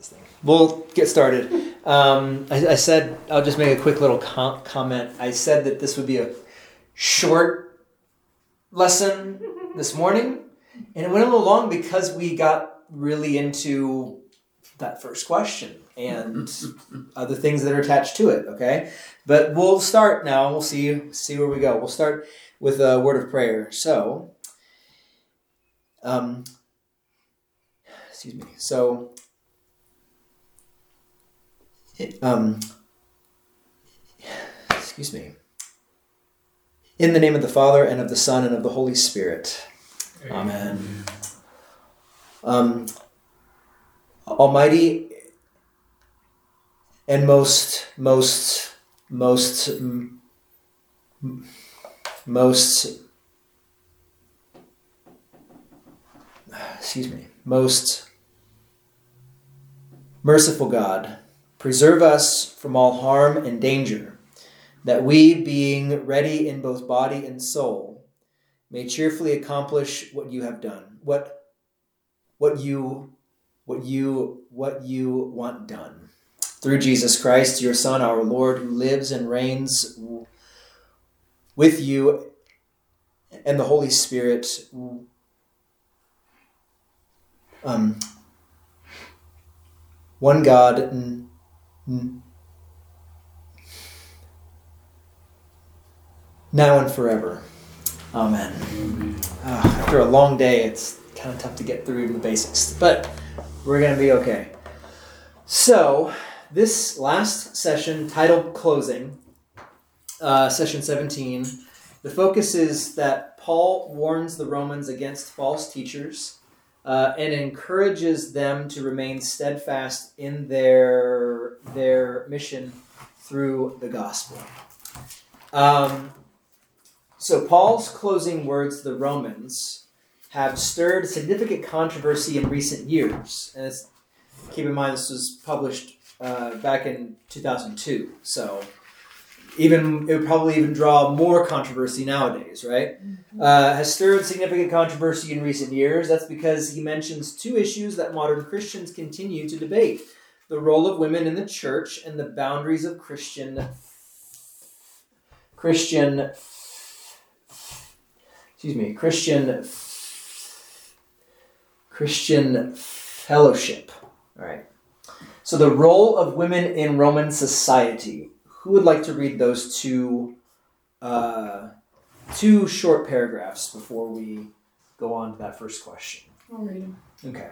this thing. We'll get started. Um, I, I, said I'll just make a quick little com- comment. I said that this would be a short lesson this morning, and it went a little long because we got really into that first question and other things that are attached to it. Okay, but we'll start now. We'll see see where we go. We'll start with a word of prayer. So, um, excuse me. So, um, excuse me. In the name of the Father and of the Son and of the Holy Spirit. Amen. Um, Almighty and most, most, most, most, excuse me, most merciful God, preserve us from all harm and danger, that we, being ready in both body and soul, may cheerfully accomplish what you have done, what, what you, what you, what you want done through Jesus Christ, your Son, our Lord, who lives and reigns with you and the Holy Spirit. Um, one God. Now and forever. Amen. Uh, after a long day, it's kind of tough to get through the basics, but we're going to be okay. So, this last session, titled Closing, uh, session 17, the focus is that Paul warns the Romans against false teachers uh, and encourages them to remain steadfast in their, their mission through the gospel. Um, so, Paul's closing words to the Romans have stirred significant controversy in recent years. And keep in mind, this was published uh, back in 2002. So even it would probably even draw more controversy nowadays, right? Mm-hmm. Uh, has stirred significant controversy in recent years. That's because he mentions two issues that modern Christians continue to debate: the role of women in the church and the boundaries of Christian Christian excuse me Christian Christian fellowship. All right. So, the role of women in Roman society. Who would like to read those two, uh, two short paragraphs before we go on to that first question? I'll read them. Okay.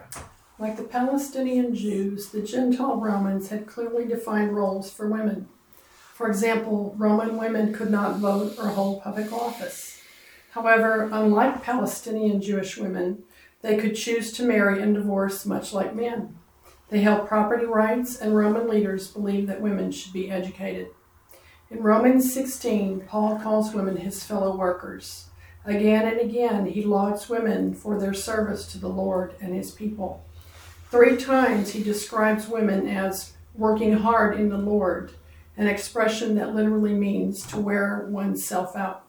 Like the Palestinian Jews, the Gentile Romans had clearly defined roles for women. For example, Roman women could not vote or hold public office. However, unlike Palestinian Jewish women, they could choose to marry and divorce much like men. They held property rights, and Roman leaders believed that women should be educated. In Romans 16, Paul calls women his fellow workers. Again and again, he lauds women for their service to the Lord and his people. Three times he describes women as working hard in the Lord, an expression that literally means to wear oneself out.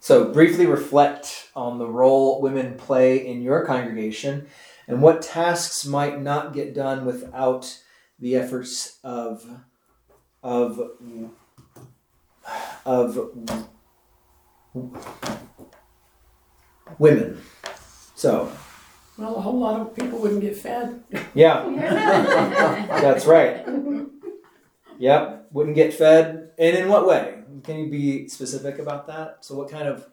So, briefly reflect on the role women play in your congregation and what tasks might not get done without the efforts of of of women. So, well, a whole lot of people wouldn't get fed. Yeah, that's right. Yep, wouldn't get fed. And in what way? Can you be specific about that? So, what kind of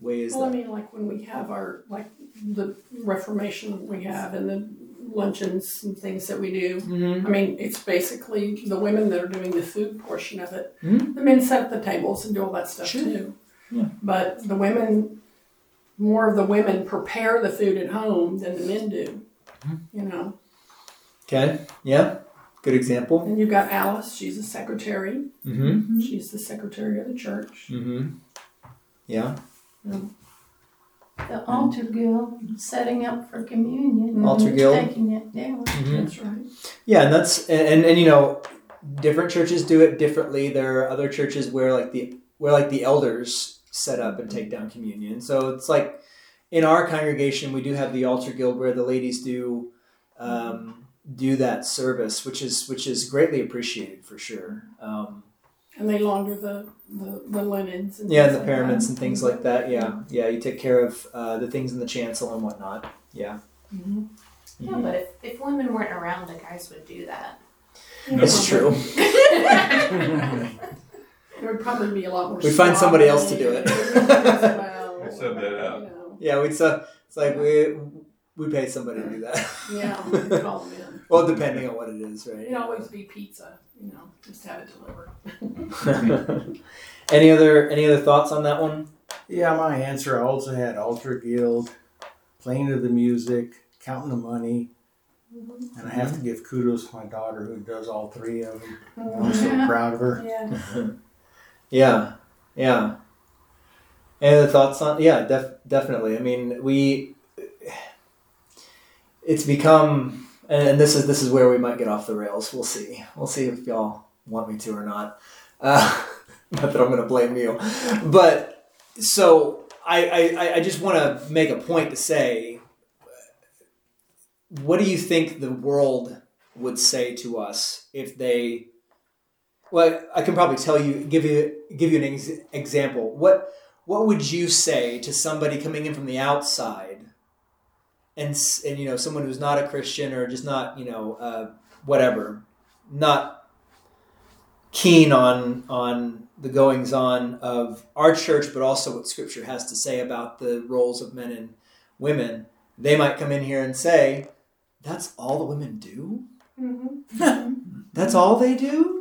way is well, that? I mean, like when we have our like the Reformation we have and the luncheons and things that we do. Mm-hmm. I mean, it's basically the women that are doing the food portion of it. Mm-hmm. The men set up the tables and do all that stuff Sure. too. Yeah. But the women, more of the women prepare the food at home than the men do. Mm-hmm. You know. Okay. Yeah. Good example. And you've got Alice. She's a secretary. Mm-hmm. She's the secretary of the church. Mm-hmm. Yeah. The altar guild setting up for communion. Altar and guild. Taking it down. Mm-hmm. That's right. Yeah, and that's and, and and you know, different churches do it differently. There are other churches where like the where like the elders set up and take down communion. So it's like in our congregation, we do have the altar guild where the ladies do um, do that service, which is which is greatly appreciated for sure. Um, And they launder the, the, the linens. And yeah, and the like that. paraments and things like that. Yeah, yeah, you take care of uh, the things in the chancel and whatnot. Yeah, Mhm. Yeah, but if, if women weren't around, the guys would do that. it's true. There would probably be a lot more. We'd find somebody else to do it. well, I said that out. you know. Yeah, we'd so it's like we we pay somebody to do that. Yeah, we'd call them in. well, depending on what it is, right? It'd always be pizza, you know, just have it delivered. any other any other thoughts on that one? Yeah, my answer. I also had Altar Guild, playing to the music, counting the money, and I have to give kudos to my daughter who does all three of them. I'm so proud of her. Yeah. Yeah, yeah. Any other thoughts on? Yeah, def- definitely. I mean, we. It's become, and this is this is where we might get off the rails. We'll see. We'll see if y'all want me to or not. Uh, not that I'm going to blame you, but so I I, I just want to make a point to say, what do you think the world would say to us if they well, I can probably tell you, give you, give you an ex- example. What, what would you say to somebody coming in from the outside, and and you know, someone who's not a Christian or just not, you know, uh, whatever, not keen on on the goings on of our church, but also what Scripture has to say about the roles of men and women. They might come in here and say, "That's all the women do. Mm-hmm. That's all they do."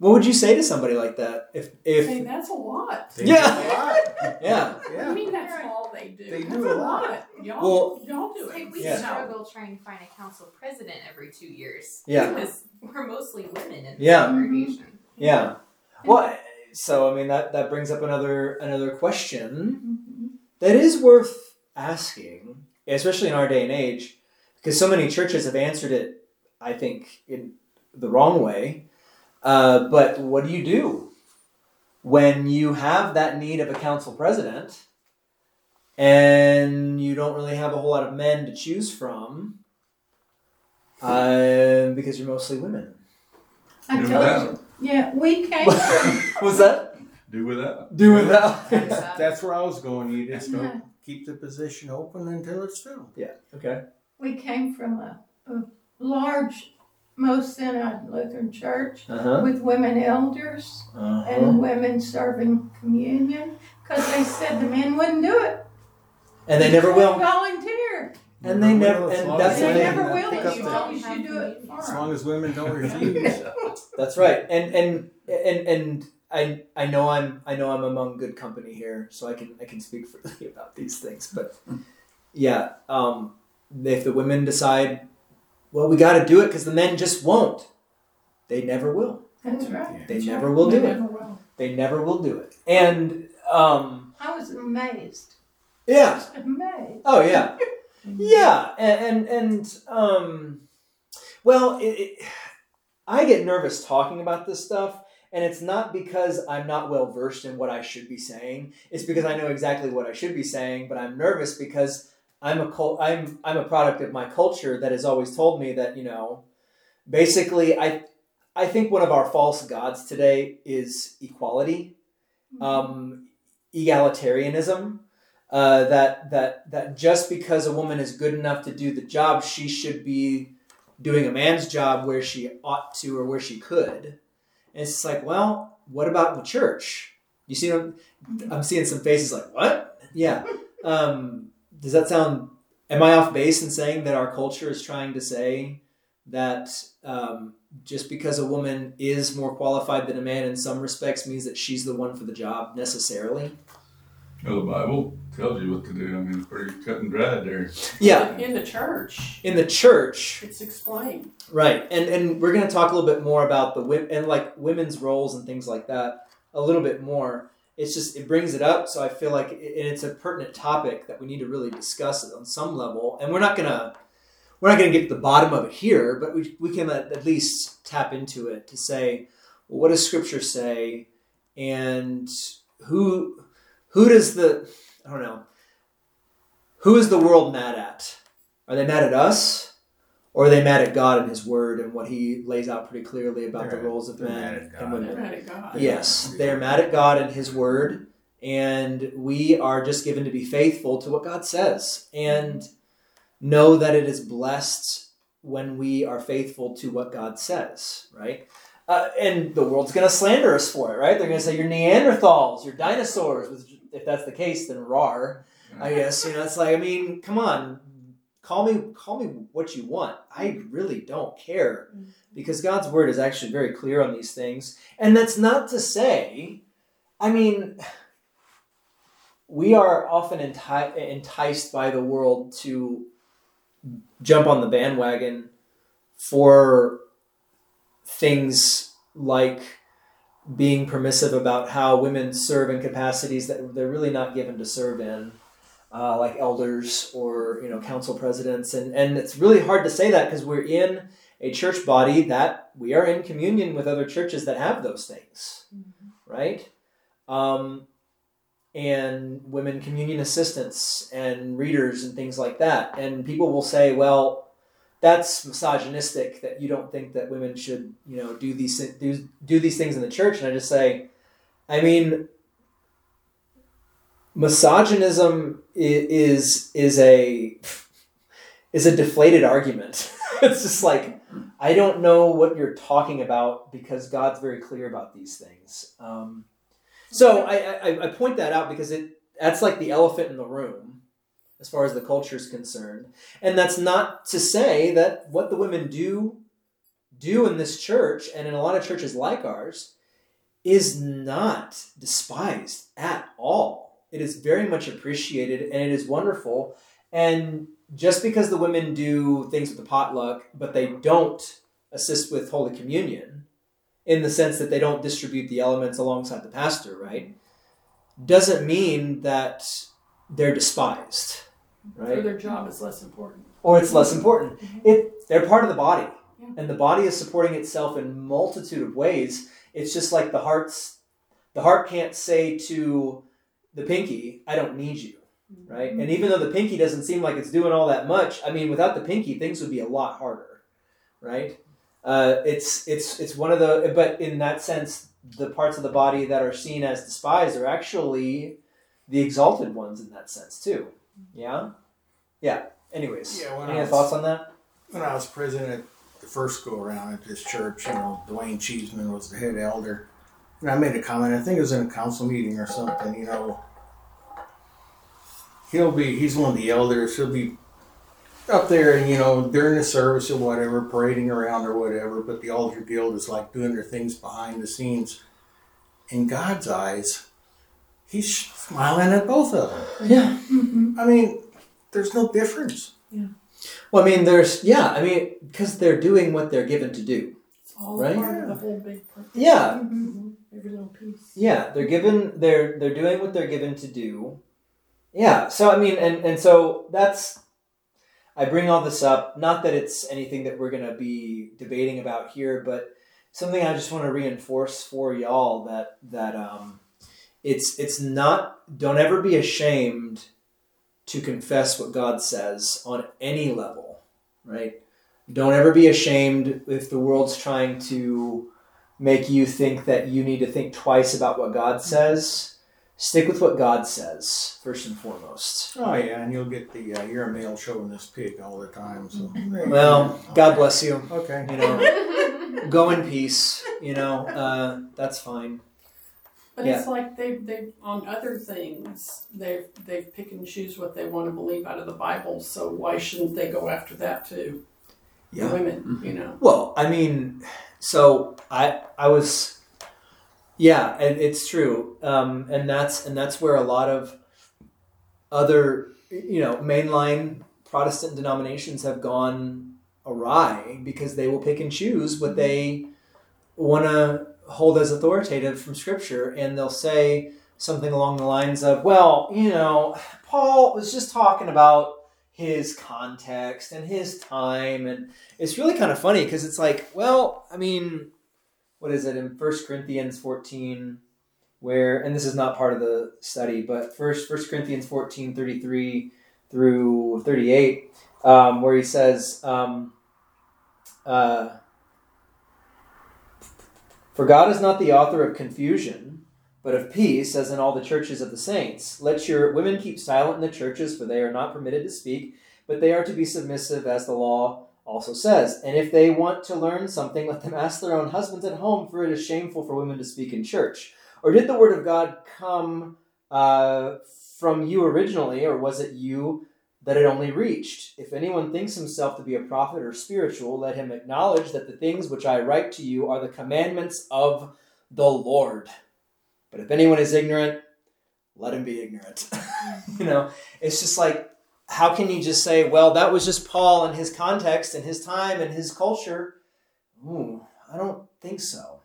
Yeah. Yeah. What would you say to somebody like that? If Hey, if that's a lot. They Yeah. do a lot. yeah, I mean, that's all they do. They That's do a a lot. lot. Y'all, Well- y'all do Hey, it. we Yeah. struggle trying to find a council president every two years. Yeah. Because we're mostly women in Yeah. the congregation. yeah. Well, so I mean that that brings up another another question Mhm. that is worth asking, especially in our day and age, because so many churches have answered it. I think in the wrong way. Uh, but what do you do when you have that need of a council president and you don't really have a whole lot of men to choose from uh, because you're mostly women? I Do told that. you. Yeah, we came from. Was that Do without. that. do without? That's where I was going. You just don't keep the position open until it's filled. yeah. Okay. We came from a, a large, Missouri synod Lutheran church Uh huh. with women elders Uh-huh. and women serving communion because they said the men wouldn't do it. And they never will. volunteer. And they never. As And that's as the They thing. never will. pick and up You the- always should do it for As long as women don't refuse. That's right. And and and and I I know I'm I know I'm among good company here, so I can I can speak freely about these things. But yeah, um, if the women decide, well, we got to do it because the men just won't. They never will. That's right. They never will do They it. never will. They never will do it. And um, I was amazed. yeah. Just amazed. Oh yeah, yeah, and and, and um, well, it, it, I get nervous talking about this stuff, and it's not because I'm not well versed in what I should be saying. It's because I know exactly what I should be saying, but I'm nervous because I'm a cult, I'm I'm a product of my culture that has always told me that you know, basically, I I think one of our false gods today is equality, um, egalitarianism uh, that that that just because a woman is good enough to do the job, she should be doing a man's job where she ought to or where she could. And it's like, well, what about in the church? You see, I'm, I'm seeing some faces like, what? Yeah. Um, does that sound? Am I off base in saying that our culture is trying to say that um, just because a woman is more qualified than a man in some respects means that she's the one for the job necessarily? Well, the Bible tells you what to do. I mean, pretty cut and dried there. Yeah, In the church, in the church, it's explained. right? And and we're gonna talk a little bit more about the women and like women's roles and things like that a little bit more. It's just it brings it up, so I feel like it, it's a pertinent topic that we need to really discuss it on some level. And we're not gonna we're not gonna get to the bottom of it here, but we we can at, at least tap into it to say, well, what does Scripture say, and who who does the I don't know who is the world mad at? Are they mad at us? Or are they mad at God and His Word and what He lays out pretty clearly about the They're- roles of men mad at and women? They're mad at God. Yes, they're mad at God and His Word, and we are just given to be faithful to what God says and know that it is blessed when we are faithful to what God says, right? Uh, and the world's going to slander us for it, right? They're going to say you're Neanderthals, you're dinosaurs. If that's the case, then rar. I guess you know it's like I mean, come on, call me call me what you want. I mm-hmm. really don't care mm-hmm. because God's word is actually very clear on these things, and that's not to say, I mean, we are often enti- enticed by the world to jump on the bandwagon for things like being permissive about how women serve in capacities that they're really not given to serve in uh, like elders or you know council presidents. And and it's really hard to say that because we're in a church body that we are in communion with other churches that have those things right? Um, and women communion assistants and readers and things like that. And people will say well that's misogynistic that you don't think that women should you know do these do, do these things in the church. And i just say i mean misogynism is is a is a deflated argument. It's just like i don't know what you're talking about because god's very clear about these things. Um, so I, I i point that out because it that's like the elephant in the room as far as the culture is concerned. And that's not to say that what the women do do in this church and in a lot of churches like ours is not despised at all. It is very much appreciated and it is wonderful. And just because the women do things with the potluck, but they don't assist with Holy Communion, in the sense that they don't distribute the elements alongside the pastor, right? Doesn't mean that they're despised, right? Or their job is less important. or it's less important. Mm-hmm. It they're part of the body, Yeah. and the body is supporting itself in multitude of ways. It's just like the heart's the heart can't say to the pinky, "I don't need you," right? And even though the pinky doesn't seem like it's doing all that much, I mean, without the pinky, things would be a lot harder, right? Uh, it's it's it's one of the but in that sense, the parts of the body that are seen as despised are actually the exalted ones in that sense too. Yeah, yeah. Anyways, Yeah, any was- thoughts on that? when I was president the first go around at this church, you know, Dwayne Cheeseman was the head elder. And I made a comment, I think it was in a council meeting or something, you know. He'll be, he's one of the elders, he'll be up there and, you know, during the service or whatever, parading around or whatever, but the altar guild is like doing their things behind the scenes. In God's eyes, he's smiling at both of them. Yeah. I mean, there's no difference. Yeah. Well, I mean, there's yeah. I mean, because they're doing what they're given to do. It's all Right? part of the whole big purpose. Yeah, Mhm. Every little piece. yeah. They're given. They're they're doing what they're given to do. Yeah. So I mean, and and so that's. I bring all this up, not that it's anything that we're gonna be debating about here, but something I just want to reinforce for y'all that that um, it's it's not. Don't ever be ashamed to confess what God says on any level, right? Don't ever be ashamed if the world's trying to make you think that you need to think twice about what God says. Stick with what God says first and foremost. Oh yeah, and you'll get the uh, you're a male showing this pig all the time. So Well, God bless you. Okay. You know, go in peace. You know, uh, that's fine. But Yeah. it's like they they on other things they they pick and choose what they want to believe out of the Bible. So why shouldn't they go after that too? The Yeah. women, you know. Well, I mean, so I I was, yeah, and it's true, um, and that's and that's where a lot of other you know mainline Protestant denominations have gone awry because they will pick and choose what they want to hold as authoritative from Scripture, and they'll say something along the lines of, "Well, you know, Paul was just talking about." his context and his time and it's really kind of funny because it's like, well, I mean, what is it in First Corinthians 14, where, and this is not part of the study, but first First Corinthians 14, 33 through 38, um, where he says, um, uh, For God is not the author of confusion, but of peace, as in all the churches of the saints. Let your women keep silent in the churches, for they are not permitted to speak, but they are to be submissive, as the law also says. And if they want to learn something, let them ask their own husbands at home, for it is shameful for women to speak in church. Or did the word of God come uh, from you originally, or was it you that it only reached? If anyone thinks himself to be a prophet or spiritual, let him acknowledge that the things which I write to you are the commandments of the Lord. But if anyone is ignorant, let him be ignorant. you know, it's just like, how can you just say, well, that was just Paul and his context and his time and his culture? Ooh, I don't think so.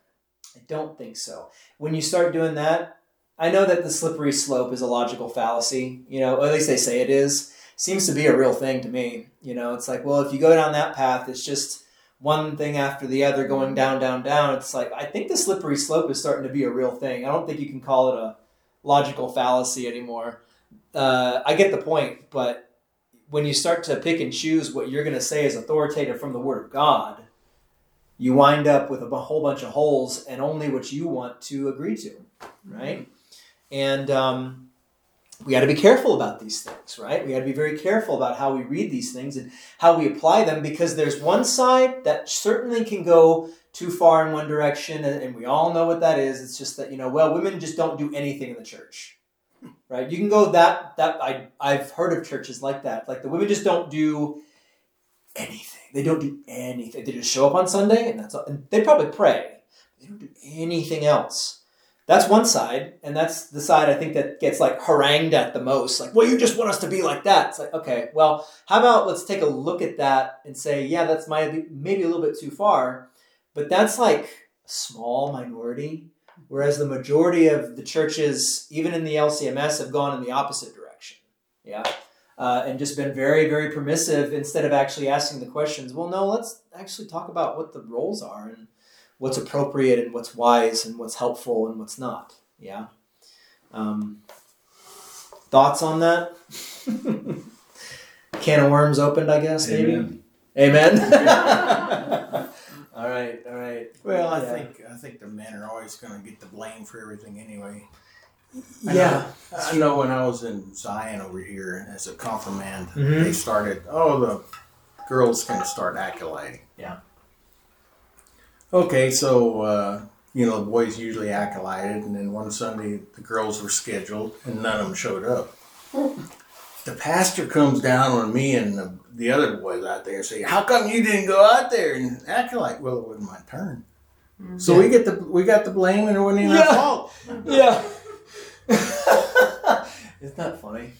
I don't think so. When you start doing that, I know that the slippery slope is a logical fallacy, you know, or at least they say it is. Seems to be a real thing to me. You know, it's like, well, if you go down that path, it's just one thing after the other going down, down, down. It's like, I think the slippery slope is starting to be a real thing. I don't think you can call it a logical fallacy anymore. Uh, I get the point, but when you start to pick and choose what you're going to say is authoritative from the Word of God, you wind up with a whole bunch of holes and only what you want to agree to, right? And um, we got to be careful about these things, right? We got to be very careful about how we read these things and how we apply them because there's one side that certainly can go too far in one direction, and, and we all know what that is. It's just that you know, well, women just don't do anything in the church, right? You can go that that I I've heard of churches like that, like the women just don't do anything. They don't do anything. They just show up on Sunday, and that's all. And they probably pray. They don't do anything else. That's one side, and that's the side I think that gets like harangued at the most. Like, well, you just want us to be like that. It's like, okay, well, how about let's take a look at that and say, yeah, that's might maybe a little bit too far, but that's like a small minority. Whereas the majority of the churches, even in the LCMS, have gone in the opposite direction. Yeah. Uh, and just been very, very permissive instead of actually asking the questions. Well, no, let's actually talk about what the roles are and what's appropriate and what's wise and what's helpful and what's not. Yeah. Um, thoughts on that? Can of worms opened, I guess. Maybe. Amen. Amen. all right. All right. Well, I think I think the men are always going to get the blame for everything anyway. I Yeah. I know when I was in Zion over here as a confirmand, Mhm. they started. Oh, the girls can start acolyting. Yeah. Okay, so uh, you know the boys usually acolyted, and then one Sunday the girls were scheduled, and none of them showed up. the pastor comes down on me and the, the other boys out there and say, "How come you didn't go out there and acolyte Well, it wasn't my turn. Mm-hmm. So we get the we got the blame, and it wasn't even Yeah. our fault. Yeah. Isn't that funny?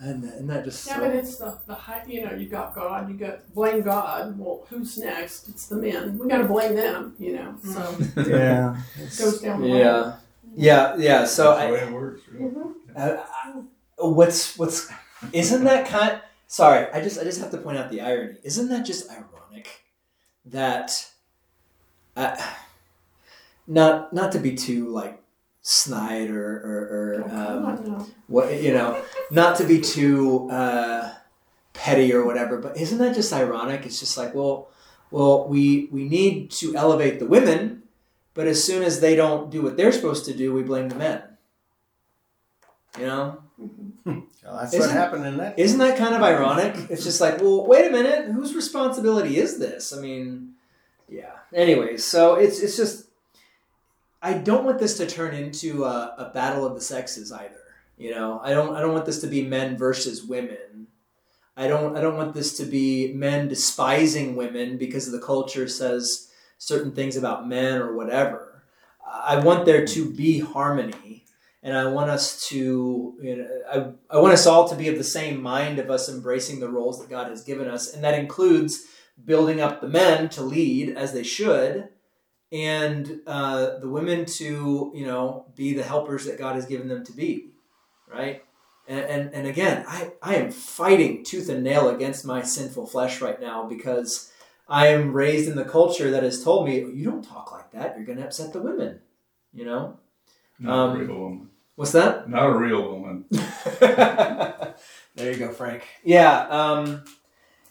And isn't that just Yeah, so- but it's the, the high, you know, you got God, you got blame God. Well, who's next? It's the men. We got to blame them, you know. So mm-hmm. Yeah. it goes down the line. yeah, yeah, yeah. So That's the I, way it works. Really. Mm-hmm. Uh, I- what's what's isn't that kind sorry i just i just have to point out the irony. Isn't that just ironic that uh, not not to be too like snide or or, Oh, or come um, on now. what you know not to be too uh, petty or whatever but isn't that just ironic? It's just like well well we we need to elevate the women but as soon as they don't do what they're supposed to do we blame the men. You know Mm-hmm. Well, that's Isn't- what happened in that. isn't that kind of ironic? It's just like well wait a minute whose responsibility is this? I mean yeah. Anyways so it's it's just i don't want this to turn into a, a battle of the sexes either. You know i don't i don't want this to be men versus women. I don't i don't want this to be men despising women because the culture says certain things about men or whatever. I want there to be harmony and i want us to you know I, I want us all to be of the same mind of us embracing the roles that god has given us. And that includes building up the men to lead as they should and uh, the women to you know be the helpers that god has given them to be right? And, and, and again I, I am fighting tooth and nail against my sinful flesh right now because i am raised in the culture that has told me you don't talk like that. You're going to upset the women you know? Um. What's that Not a real woman. There you go, Frank. Yeah, um,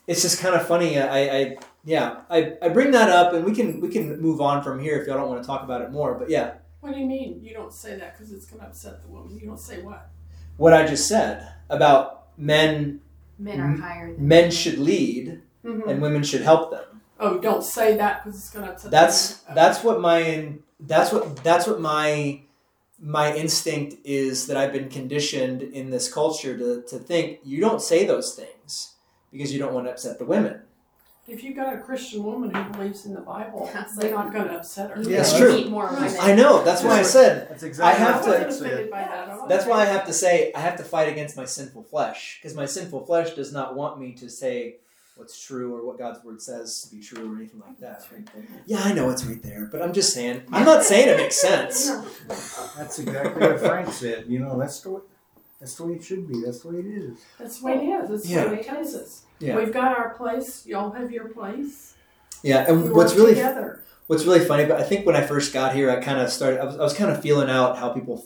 it's just kind of funny. I, I yeah, I, I bring that up, and we can we can move on from here if y'all don't want to talk about it more. But yeah, What do you mean? You don't say that because it's going to upset the woman. You don't say what? what I just said about men Men are higher than men should lead Mm-hmm. and women should help them. Oh, don't say that because it's going to upset. That's the woman. that's what my that's what that's what my my instinct is that I've been conditioned in this culture to, to think you don't say those things because you don't want to upset the women. If you've got a Christian woman who believes in the Bible, That's they're not going to upset her. You Yeah, it's need true. more women. I know. That's why I said That's exactly I have to- what wasn't I said. offended by that. That's why I have to say I have to fight against my sinful flesh because my sinful flesh does not want me to say what's true or what God's word says to be true or anything like that. Right there. Yeah, I know it's right there, but I'm just saying. I'm not saying it makes sense. That's exactly what Frank said. You know, that's the way, that's the way it should be. That's the way it is. That's the way it is. That's Yeah. the way it tells us. Yeah. We've got our place. Y'all have your place. Yeah, We and what's really together. what's really funny, but I think when I first got here, I kind of started. I was, I was kind of feeling out how people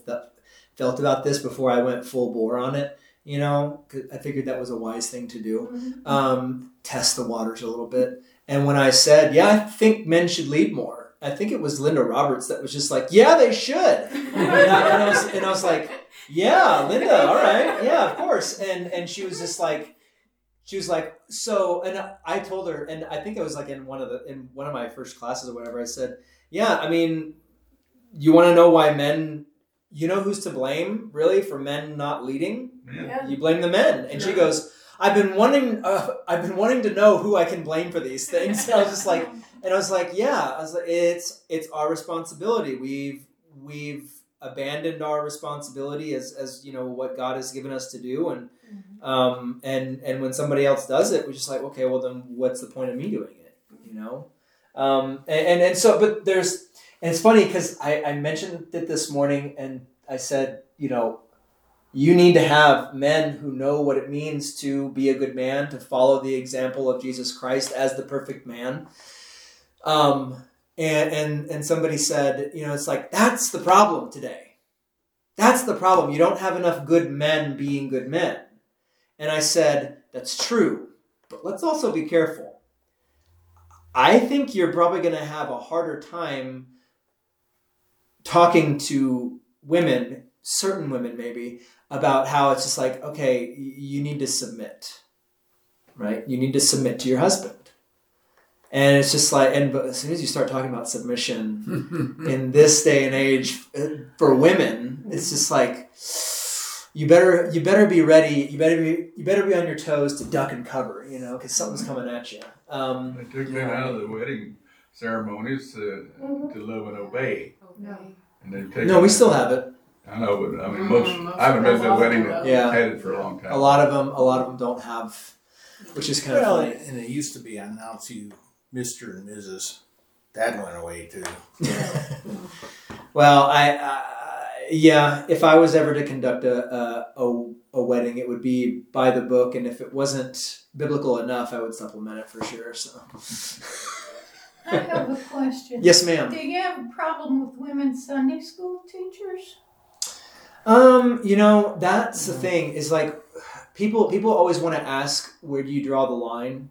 felt about this before I went full bore on it. You know I figured that was a wise thing to do. Mhm. um, test the waters a little bit. And when I said, yeah, I think men should lead more, I think it was Linda Roberts that was just like, yeah, they should. And I, and I was, and I was like, yeah, Linda, all right, yeah, of course. And and she was just like, she was like, so, and I told her, and I think it was like in one of the in one of my first classes or whatever. I said, yeah, I mean, you want to know why men. You know who's to blame, really, for men not leading? Yeah. You blame the men. And she goes, I've been wanting, uh, I've been wanting to know who I can blame for these things. And I was just like, and I was like, yeah, I was like, it's it's our responsibility. We've we've abandoned our responsibility as as you know what God has given us to do, and um and and when somebody else does it, we're just like, okay, well then what's the point of me doing it? You know, um and and, and so but there's and it's funny because I I mentioned it this morning and I said you know you need to have men who know what it means to be a good man, to follow the example of Jesus Christ as the perfect man. Um, and, and, and somebody said, you know, it's like, that's the problem today. That's the problem. You don't have enough good men being good men. And I said, that's true, but let's also be careful. I think you're probably going to have a harder time talking to women, certain women maybe, about how it's just like, okay, you need to submit, right? You need to submit to your husband. And it's just like, and but as soon as you start talking about submission in this day and age uh, for women, it's just like, you better you better be ready. You better be you better be on your toes to duck and cover, you know, because something's coming at you. Um, they took men out of the wedding ceremonies to, to love and obey. Okay. And they've taken no, we still have it. I know, but I mean, Mm, most, most I haven't been to a of them wedding don't. that Yeah. had it for a long time. A lot of them, a lot of them don't have, which is kind Well, of funny. and it used to be I announce you Mr. and Mrs. That went away too. well, I, uh, yeah, if I was ever to conduct a, a a a wedding, it would be by the book, and if it wasn't biblical enough, I would supplement it for sure. So, I have a question. yes, ma'am. Do you have a problem with women Sunday school teachers? Um, you know, that's the thing is like people people always want to ask where do you draw the line,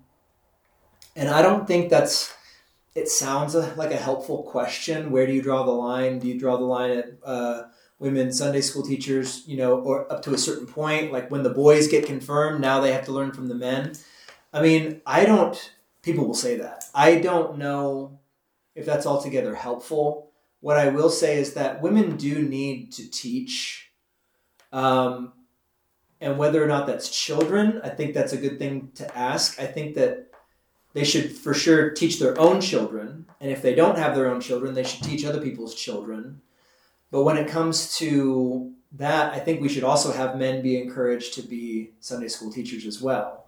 and I don't think that's. It sounds a, like a helpful question. Where do you draw the line? Do you draw the line at uh, women Sunday school teachers? You know, or up to a certain point, like when the boys get confirmed, now they have to learn from the men. I mean, I don't. People will say that. I don't know if that's altogether helpful what I will say is that women do need to teach. Um, and whether or not that's children, I think that's a good thing to ask. I think that they should for sure teach their own children. And if they don't have their own children, they should teach other people's children. But when it comes to that, I think we should also have men be encouraged to be Sunday school teachers as well.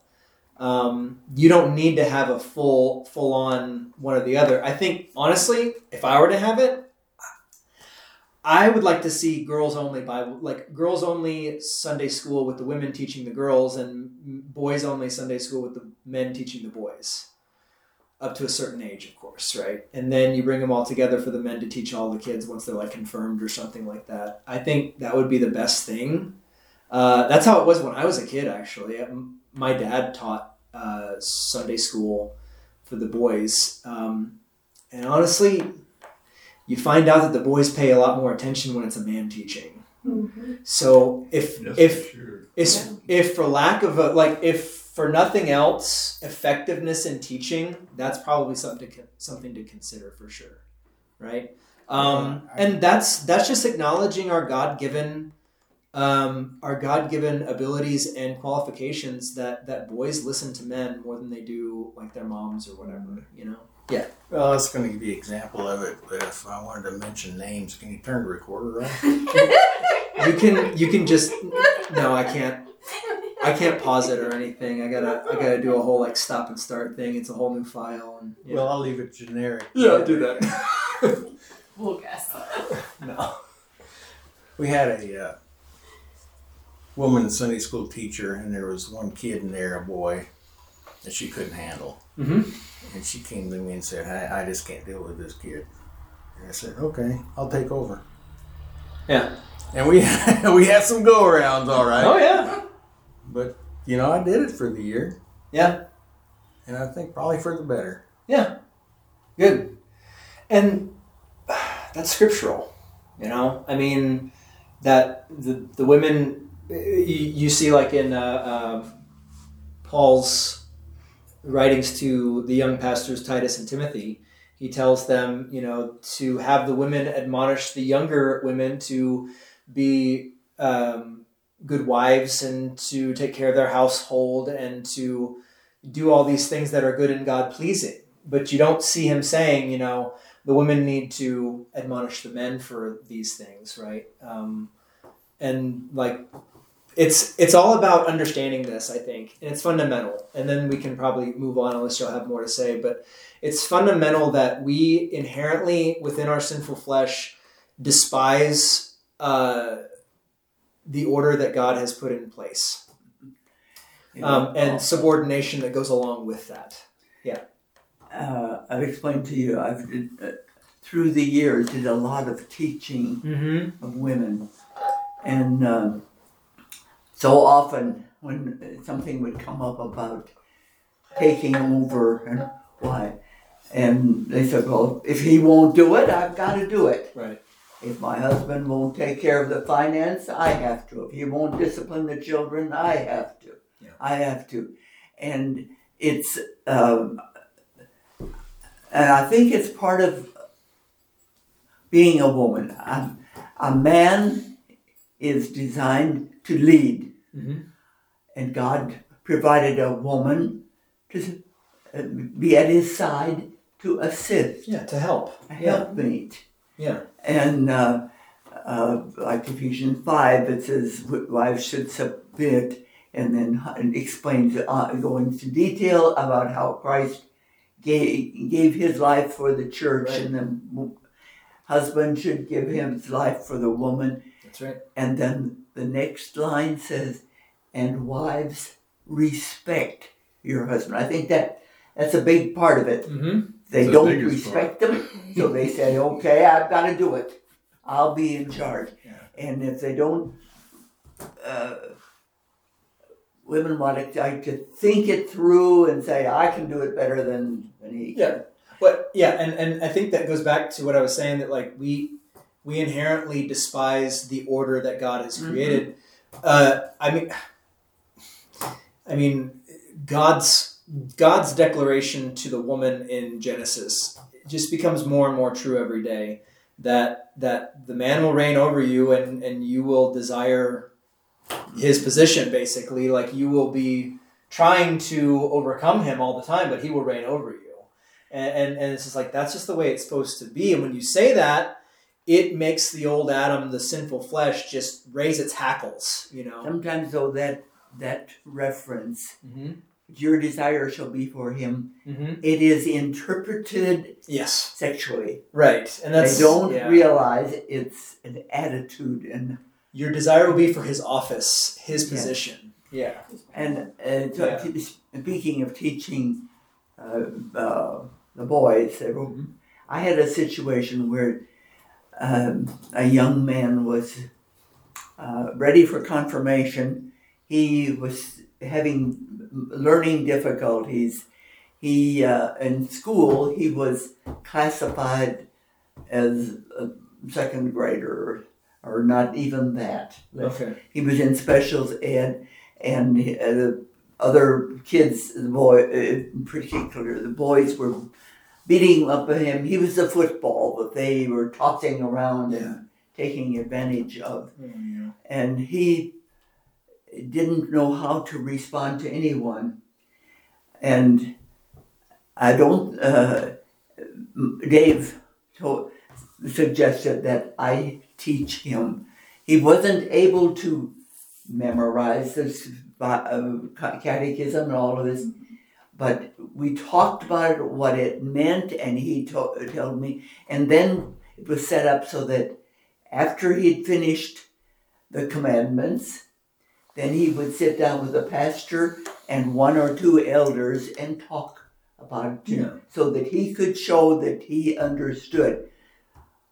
Um, you don't need to have a full full on one or the other. I think honestly, if I were to have it, I would like to see girls only Bible, like girls only Sunday school with the women teaching the girls, and boys only Sunday school with the men teaching the boys, up to a certain age, of course, right? And then you bring them all together for the men to teach all the kids once they're like confirmed or something like that. I think that would be the best thing. Uh, that's how it was when I was a kid. Actually, Um, my dad taught uh, Sunday school for the boys, um, and honestly, you find out that the boys pay a lot more attention when it's a man teaching. Mhm. So if Yes, if for sure. is if for lack of a like if for nothing else effectiveness in teaching that's probably something to something to consider for sure right um, Yeah, I- and that's that's just acknowledging our god-given um, our god-given abilities and qualifications that that boys listen to men more than they do like their moms or whatever you know yeah Well, I was going to give you an example of it, but if I wanted to mention names, can you turn the recorder off? you can you can just no i can't i can't pause it or anything i gotta i gotta do a whole like stop and start thing it's a whole new file and yeah. Well, I'll leave it generic. Yeah, do that. We'll guess. no. We had a uh, woman Sunday school teacher, and there was one kid in there, a boy, that she couldn't handle. Mm-hmm. And she came to me and said, I, I just can't deal with this kid. And I said, okay, I'll take over. Yeah. And we we had some go arounds, all right. Oh yeah. But you know, I did it for the year, Yeah. and I think probably for the better. Yeah. Good. And that's scriptural. You know, I mean, that the the women you, see like in uh, um Paul's writings to the young pastors Titus and Timothy. He tells them, you know, to have the women admonish the younger women to be um, good wives and to take care of their household and to do all these things that are good and God pleasing. But you don't see him saying, you know, the women need to admonish the men for these things, right? Um, and like, it's it's all about understanding this, I think, and it's fundamental. And then we can probably move on unless you'll have more to say. But it's fundamental that we inherently within our sinful flesh despise uh, the order that God has put in place um, and subordination that goes along with that. Yeah, uh, I've explained to you, I've did, uh, through the years did a lot of teaching Mm-hmm. of women, and um, so often when something would come up about taking over and why, and they said, well, if he won't do it, I've got to do it. Right. If my husband won't take care of the finance, I have to. If he won't discipline the children, I have to. Yeah. I have to. And it's, um, and I think it's part of being a woman. A, a man is designed to lead, Mhm. and God provided a woman to uh, be at his side to assist, Yeah, to help. a Yeah. helpmeet. Yeah. And uh, uh, like Ephesians 5, it says wives should submit and then it explains, uh, go into detail about how Christ gave, gave his life for the church Right. and the husband should give his life for the woman. That's right. And then the next line says, and wives respect your husband. I think that that's a big part of it. Mm-hmm. They The don't respect them, so they say, okay, I've got to do it. I'll be in charge. Yeah. And if they don't, uh, women want to, like to think it through and say, I can do it better than, than he Yeah. But yeah, and, and I think that goes back to what I was saying that like we we inherently despise the order that God has created. Uh, I mean, I mean, God's God's declaration to the woman in Genesis just becomes more and more true every day. That that the man will reign over you, and and you will desire his position. Basically, like you will be trying to overcome him all the time, but he will reign over you and, and, and it's just like that's just the way it's supposed to be and when you say that it makes the old adam the sinful flesh just raise its hackles you know Sometimes though that, that reference, mm-hmm. your desire shall be for him, Mm-hmm. it is interpreted yes sexually. right and that's they don't yeah. realize it's an attitude and your desire will be for his office his Yeah. position yeah And uh, to, Yeah. speaking of teaching uh, uh, the boys, Mhm. I had a situation where um, a young man was uh, ready for confirmation. He was having learning difficulties. He uh, in school he was classified as a second grader, or not even that. Okay. He was in specials ed, and uh, other kids, the boy in particular, the boys were beating up him. He was the football that they were tossing around and taking advantage of, and he didn't know how to respond to anyone. And I don't. Uh, Dave told, suggested that I teach him. He wasn't able to memorize this uh, catechism and all of this, but we talked about it, what it meant, and he to- told me. And then it was set up so that after he'd finished the commandments, then he would sit down with the pastor and one or two elders and talk about it Yeah. so that he could show that he understood.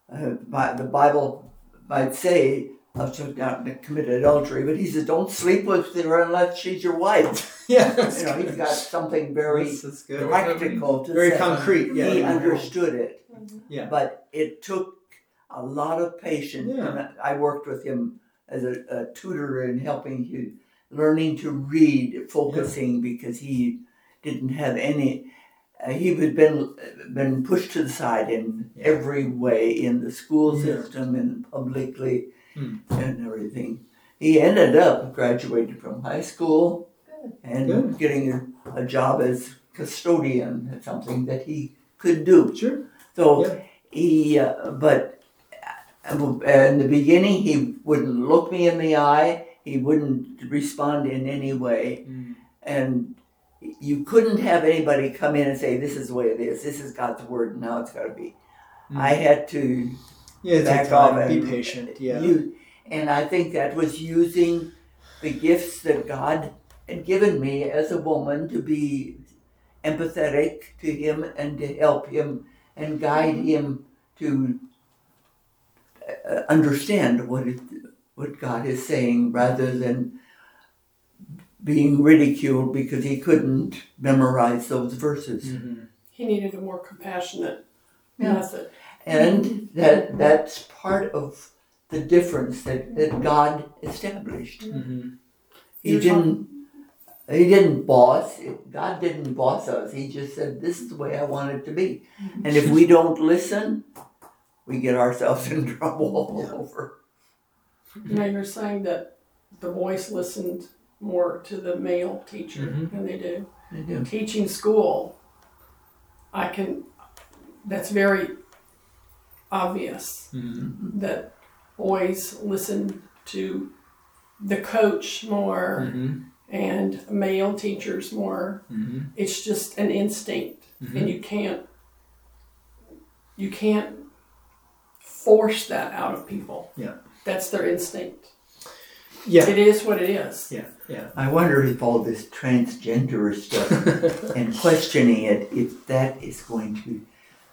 Uh, by, the Bible might say, "Thou shalt not commit adultery," but he says, "Don't sleep with her unless she's your wife." Yeah. You know, he's got something very That's, that's practical to Very say. concrete. Yeah. He yeah. understood it, Yeah. but it took a lot of patience. Yeah. And I worked with him as a, a tutor in helping him learning to read, focusing because he didn't have any. Uh, he had been been pushed to the side in Yeah. every way in the school Yeah. system and publicly Hmm. and everything. He ended up graduating from high school and Good. getting a, a job as custodian, something that he could do. Sure. So Yeah. he, uh, but uh, in the beginning, he wouldn't look me in the eye. He wouldn't respond in any way, Mm. and you couldn't have anybody come in and say, "This is the way it is. This is God's word. Now it's got to be." Mm. I had to Yeah. back Take time. off Be patient. Yeah. you, and I think that was using the gifts that God had given me as a woman to be empathetic to him and to help him and guide him to uh, understand what it, what God is saying rather than being ridiculed because he couldn't memorize those verses. Mhm. He needed a more compassionate Yeah. method. And that that's part of the difference that, that God established. Mhm. He didn't he didn't boss God didn't boss us. He just said this is the way I want it to be. And if we don't listen, we get ourselves in trouble all over. Now you're saying that the boys listened more to the male teacher Mhm. than they do. They do. Teaching school, I can, that's very obvious Mhm. that boys listen to the coach more Mhm. and male teachers more. Mhm. It's just an instinct, and you can't you can't force that out of people. Yeah. That's their instinct. Yeah. It is what it is. Yeah. Yeah. I wonder if all this transgender stuff and questioning it, if that is going to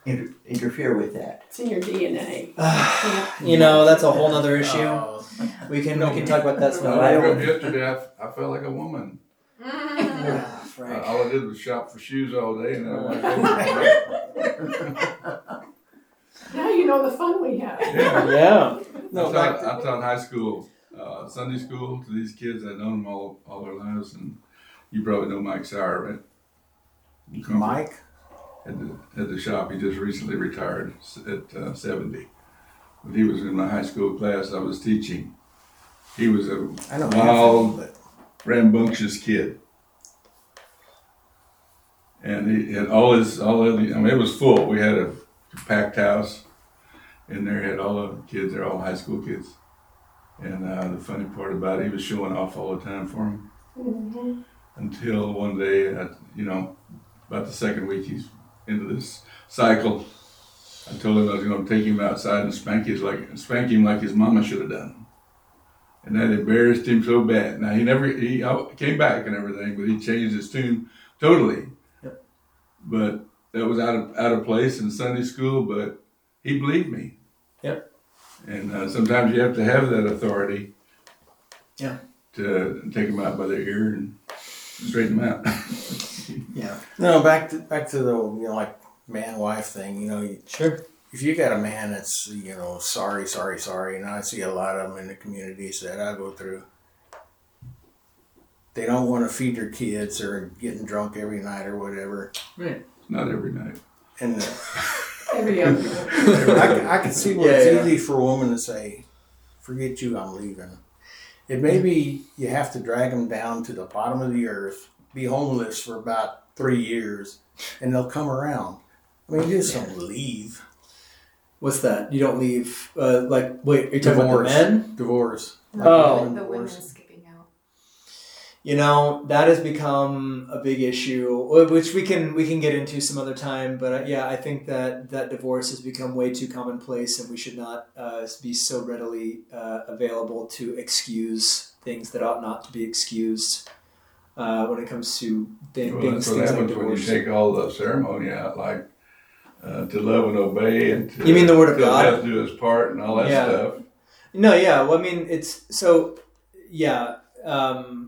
inter- interfere with that. It's in your DNA. you know, that's a whole other issue. Oh, we can we can talk about that some No, I I don't- woke up yesterday, I, f- I felt like a woman. Ah, Uh, all I did was shop for shoes all day, and then I went. Now you know the fun we have. Yeah. Yeah. I No, taught, to- I taught high school, uh, Sunday school to these kids. I've known them all, all their lives, and you probably know Mike Sauer, right? You come Mike, At the, at the shop, he just recently retired at uh, 70. But he was in my high school class I was teaching. He was a I know Wow. half of them, rambunctious kid. And he had all his, all of the, I mean, it was full. We had a packed house, and there had all the kids, they're all high school kids. And uh, the funny part about it, he was showing off all the time for them Mhm. until one day, uh, you know, about the second week he's into this cycle. I told him I was going to take him outside and spank his like spank him like his mama should have done, and that embarrassed him so bad. Now he never he came back and everything, but he changed his tune totally. Yep. But that was out of out of place in Sunday school. But he believed me. Yep. And uh, sometimes you have to have that authority Yeah. To take them out by their ear and straighten them out. Yeah. No, back to back to the you know like man wife thing. You know, you- Sure. if you got a man that's you know sorry, sorry, sorry, and I see a lot of them in the communities that I go through. They don't want to feed their kids or getting drunk every night or whatever, Right. Not every night. and Every other. I, can- I can see where Yeah, it's yeah. easy for a woman to say, "Forget you, I'm leaving." It may be you have to drag them down to the bottom of the earth, be homeless for about three years, and they'll come around. I mean, you just don't leave. What's that? You don't leave. Uh, like, wait, are you talking about the Divorce. men? Divorce. Oh. the women Divorce. skipping out. You know that has become a big issue, which we can we can get into some other time. But uh, yeah, I think that that divorce has become way too commonplace, and we should not uh, be so readily uh, available to excuse things that ought not to be excused uh, when it comes to th- Well, things, that's what things like when you take all the ceremony out, like uh, to love and obey, and to, You mean the word of God? to do his part, and all that Yeah. stuff. No, yeah. Well, I mean, it's so. Yeah, um,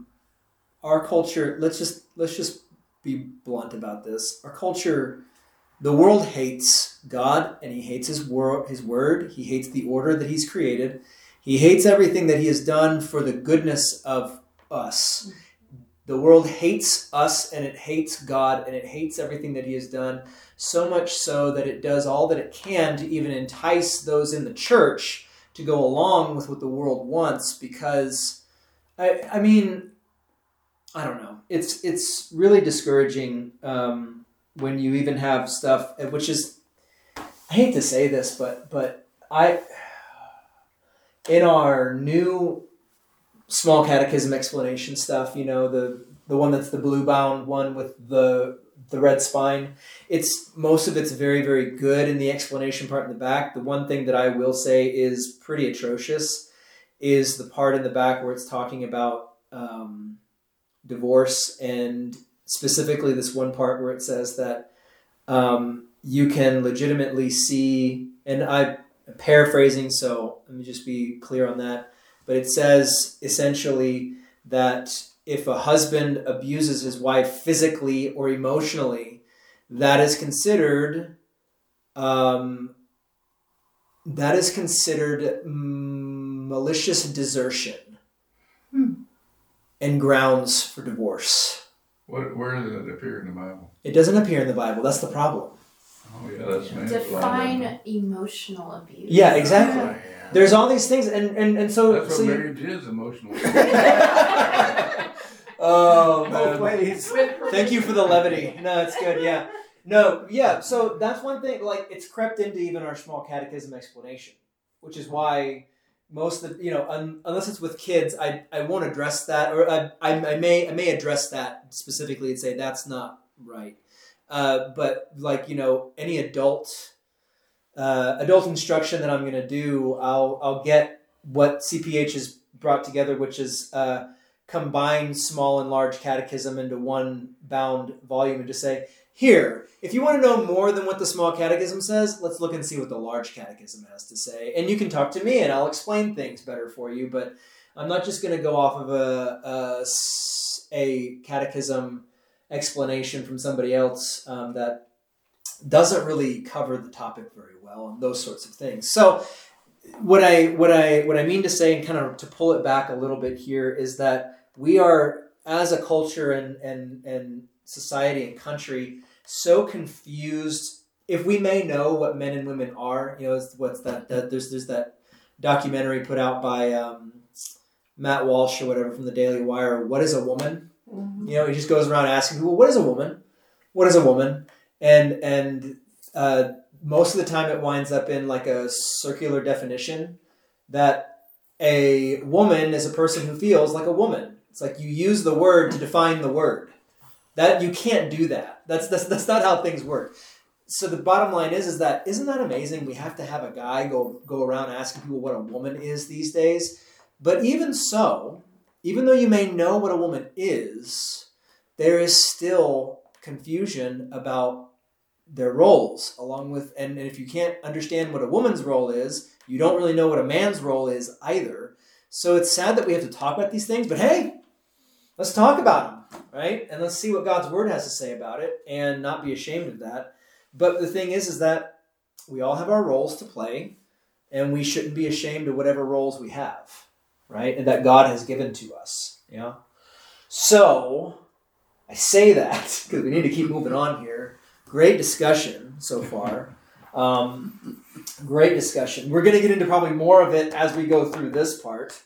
our culture. Let's just let's just be blunt about this. Our culture, the world hates God, and he hates His word. His word. He hates the order that He's created. He hates everything that He has done for the goodness of us. The world hates us, and it hates God, and it hates everything that He has done. So much so that it does all that it can to even entice those in the church to go along with what the world wants because I, I mean I don't know. It's it's really discouraging um, when you even have stuff which is I hate to say this but but I in our new small catechism explanation stuff you know the the one that's the blue bound one with the the red spine it's most of it's very very good in the explanation part in the back. The one thing that i will say is pretty atrocious is the part in the back where it's talking about um, divorce and specifically this one part where it says that um, you can legitimately see and i'm paraphrasing so let me just be clear on that but it says essentially that if a husband abuses his wife physically or emotionally that is considered um, that is considered mm, malicious desertion. And grounds for divorce. What, where does it appear in the Bible? It doesn't appear in the Bible. That's the problem. Oh yeah, that's man's Define emotional abuse. Yeah, exactly. Oh, yeah. There's all these things, and and, and so. That's so what you- marriage is, emotional. oh Both man. ways. Thank you for the levity. No, it's good. Yeah. No, yeah. So that's one thing. Like it's crept into even our small catechism explanation, which is why most of the, you know un, unless it's with kids, I I won't address that, or I, I I may I may address that specifically and say that's not right. Uh, but like you know any adult uh, adult instruction that I'm going to do, I'll I'll get what CPH has brought together, which is. Uh, combine small and large catechism into one bound volume and just say, here, if you want to know more than what the small catechism says, let's look and see what the large catechism has to say. And you can talk to me and I'll explain things better for you, but I'm not just going to go off of a a catechism explanation from somebody else um, that doesn't really cover the topic very well and those sorts of things. So what I what I what I mean to say and kind of to pull it back a little bit here is that we are as a culture and and and society and country so confused. If we may know what men and women are you know what's that, that there's there's that documentary put out by um, Matt Walsh or whatever from the Daily Wire what is a woman? You know he just goes around asking people what is a woman? What is a woman? And and uh, most of the time it winds up in like a circular definition that a woman is a person who feels like a woman. It's like you use the word to define the word. That you can't do that. That's that's, that's not how things work. So the bottom line is is that isn't that amazing? We have to have a guy go go around asking people what a woman is these days. But even so, even though you may know what a woman is, there is still confusion about their roles along with and, and if you can't understand what a woman's role is you don't really know what a man's role is either So it's sad that we have to talk about these things, but hey, let's talk about them, right? And let's see what God's word has to say about it and not be ashamed of that. But the thing is, is that we all have our roles to play and we shouldn't be ashamed of whatever roles we have, right? And that God has given to us, yeah? So I say that because we need to keep moving on here. Great discussion so far. Um, great discussion. We're going to get into probably more of it as we go through this part,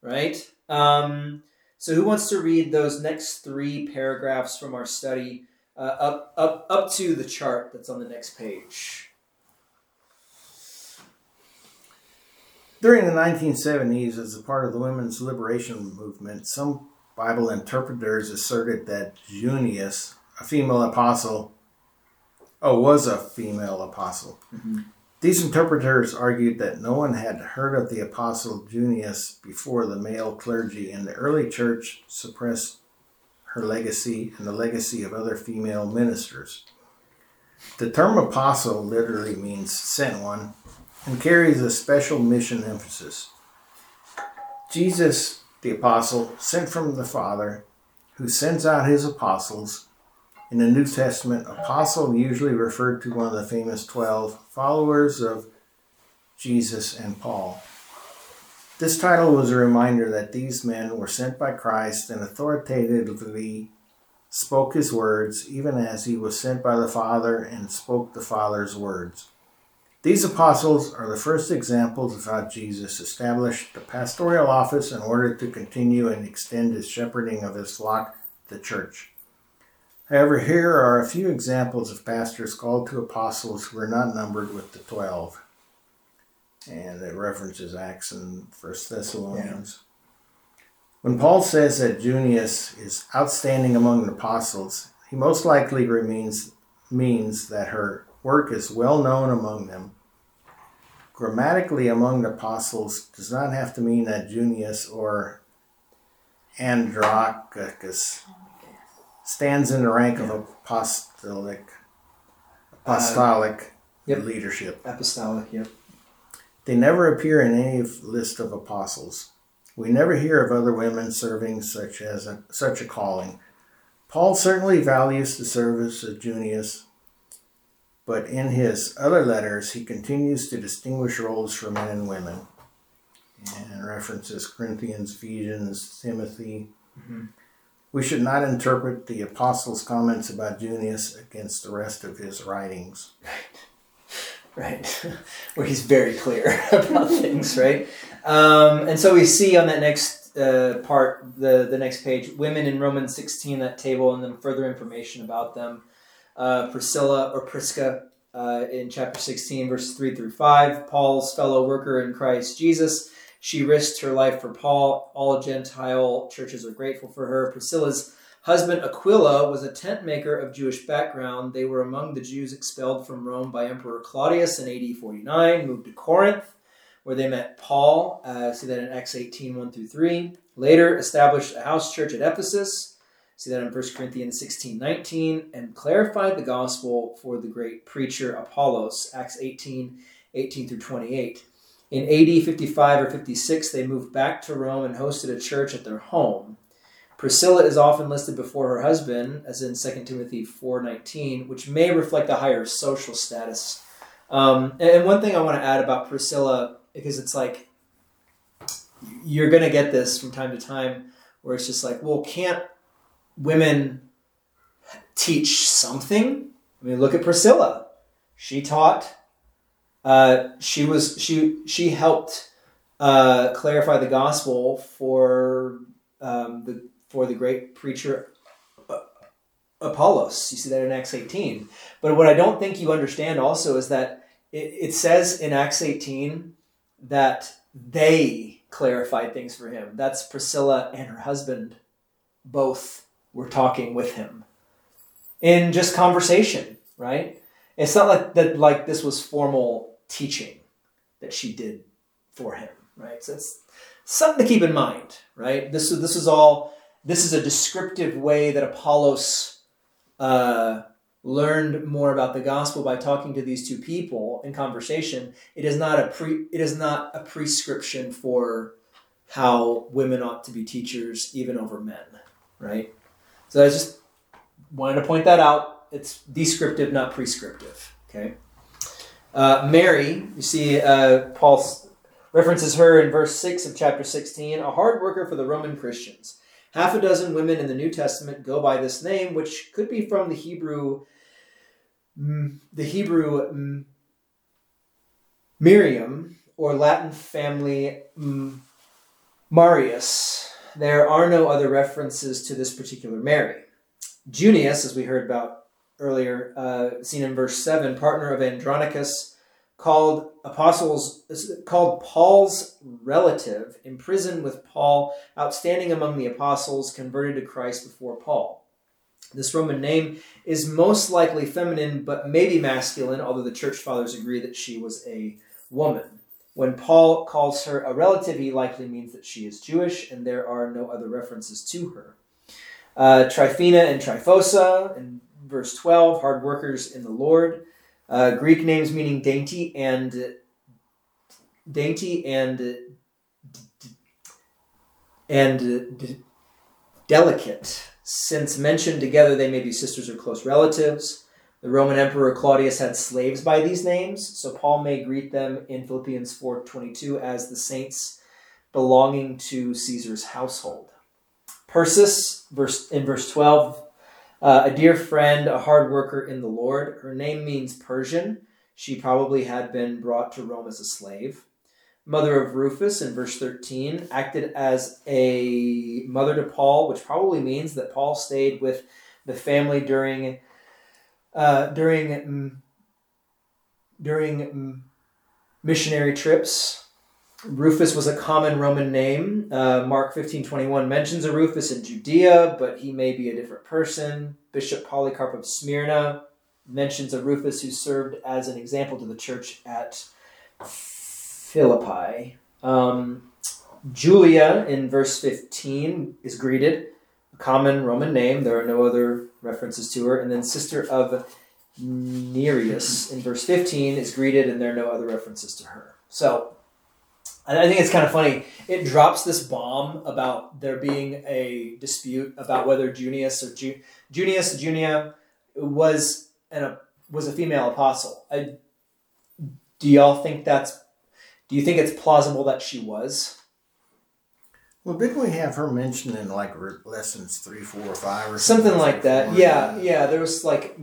right? Um, so, who wants to read those next three paragraphs from our study uh, up, up, up to the chart that's on the next page? During the 1970s, as a part of the women's liberation movement, some Bible interpreters asserted that Junius, a female apostle, oh, was a female apostle. Mhm. These interpreters argued that no one had heard of the apostle Junius before the male clergy, in the early church suppressed her legacy and the legacy of other female ministers. The term apostle literally means sent one and carries a special mission emphasis. Jesus, the apostle, sent from the Father, who sends out his apostles. In the New Testament, apostle usually referred to one of the famous 12 followers of Jesus and Paul. This title was a reminder that these men were sent by Christ and authoritatively spoke his words, even as he was sent by the Father and spoke the Father's words. These apostles are the first examples of how Jesus established the pastoral office in order to continue and extend his shepherding of his flock, the church. However, here are a few examples of pastors called to apostles who are not numbered with the twelve. And it references Acts and First Thessalonians. When Paul says that Junius is outstanding among the apostles, he most likely means, means that her work is well known among them. Grammatically, among the apostles does not have to mean that Junius or Andronicus stands in the rank of apostolic apostolic yep. leadership. Apostolic, yep. They never appear in any list of apostles. We never hear of other women serving such as a, such a calling. Paul certainly values the service of Junius, but in his other letters he continues to distinguish roles for men and women, and references Corinthians, Ephesians, Timothy. Mhm. We should not interpret the apostles' comments about Junius against the rest of his writings. right? Right. Where he's very clear about things, right? Um, and so we see on that next uh, part, the the next page, women in Romans 16, that table, and then further information about them. Uh, Priscilla or Prisca uh, in chapter 16, verses 3 through 5, Paul's fellow worker in Christ Jesus. She risked her life for Paul. All Gentile churches are grateful for her. Priscilla's husband Aquila was a tent maker of Jewish background. They were among the Jews expelled from Rome by Emperor Claudius in AD 49, moved to Corinth, where they met Paul. Uh, see that in Acts 18 1 through 3. Later established a house church at Ephesus. See that in 1 Corinthians 16 19, and clarified the gospel for the great preacher Apollos, Acts 18 18 through 28. In AD 55 or 56, they moved back to Rome and hosted a church at their home. Priscilla is often listed before her husband, as in 2 Timothy 4.19, which may reflect a higher social status. Um, and one thing I want to add about Priscilla, because it's like, you're going to get this from time to time, where it's just like, well, can't women teach something? I mean, look at Priscilla. She taught. Uh, she was she she helped uh, clarify the gospel for um, the for the great preacher uh, Apollos. You see that in Acts 18. But what I don't think you understand also is that it, it says in Acts 18 that they clarified things for him. That's Priscilla and her husband both were talking with him in just conversation, right? It's not like that like this was formal teaching that she did for him, right? So it's something to keep in mind, right? This is this is all this is a descriptive way that Apollos uh, learned more about the gospel by talking to these two people in conversation. It is not a pre it is not a prescription for how women ought to be teachers even over men, right? So I just wanted to point that out. It's descriptive, not prescriptive. Okay. Uh, Mary, you see, uh, Paul references her in verse 6 of chapter 16, a hard worker for the Roman Christians. Half a dozen women in the New Testament go by this name, which could be from the Hebrew, mm, the Hebrew mm, Miriam or Latin family mm, Marius. There are no other references to this particular Mary. Junius, as we heard about earlier, uh, seen in verse 7, partner of Andronicus, called apostles called Paul's relative, imprisoned with Paul, outstanding among the apostles, converted to Christ before Paul. This Roman name is most likely feminine, but maybe masculine, although the church fathers agree that she was a woman. When Paul calls her a relative, he likely means that she is Jewish, and there are no other references to her. Uh, Tryphena and Tryphosa in verse 12, hard workers in the Lord. Uh, Greek names meaning dainty and dainty and and delicate. Since mentioned together, they may be sisters or close relatives. The Roman Emperor Claudius had slaves by these names, so Paul may greet them in Philippians 4:22 as the saints belonging to Caesar's household. Persis, verse in verse 12, uh, a dear friend, a hard worker in the Lord. Her name means Persian. She probably had been brought to Rome as a slave. Mother of Rufus in verse 13 acted as a mother to Paul, which probably means that Paul stayed with the family during uh, during mm, during mm, missionary trips. Rufus was a common Roman name. Uh, Mark 15:21 mentions a Rufus in Judea, but he may be a different person. Bishop Polycarp of Smyrna mentions a Rufus who served as an example to the church at Philippi. Um, Julia in verse 15 is greeted, a common Roman name. There are no other references to her. And then sister of Nereus in verse 15 is greeted, and there are no other references to her. So and I think it's kind of funny. It drops this bomb about there being a dispute about whether Junius or Ju- Junius Junia was an, a was a female apostle. I, do y'all think that's? Do you think it's plausible that she was? Well, didn't we have her mentioned in like lessons three, four, or five, or Something like that. Four? Yeah, yeah. There was like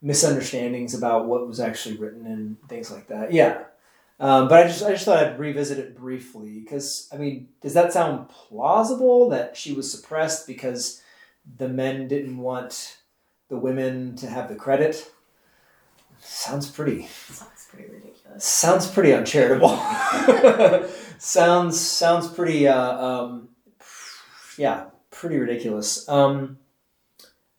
misunderstandings about what was actually written and things like that. Yeah. Um, but I just I just thought I'd revisit it briefly because I mean, does that sound plausible that she was suppressed because the men didn't want the women to have the credit? Sounds pretty Sounds pretty ridiculous. sounds pretty uncharitable. sounds sounds pretty uh, um, yeah, pretty ridiculous. Um,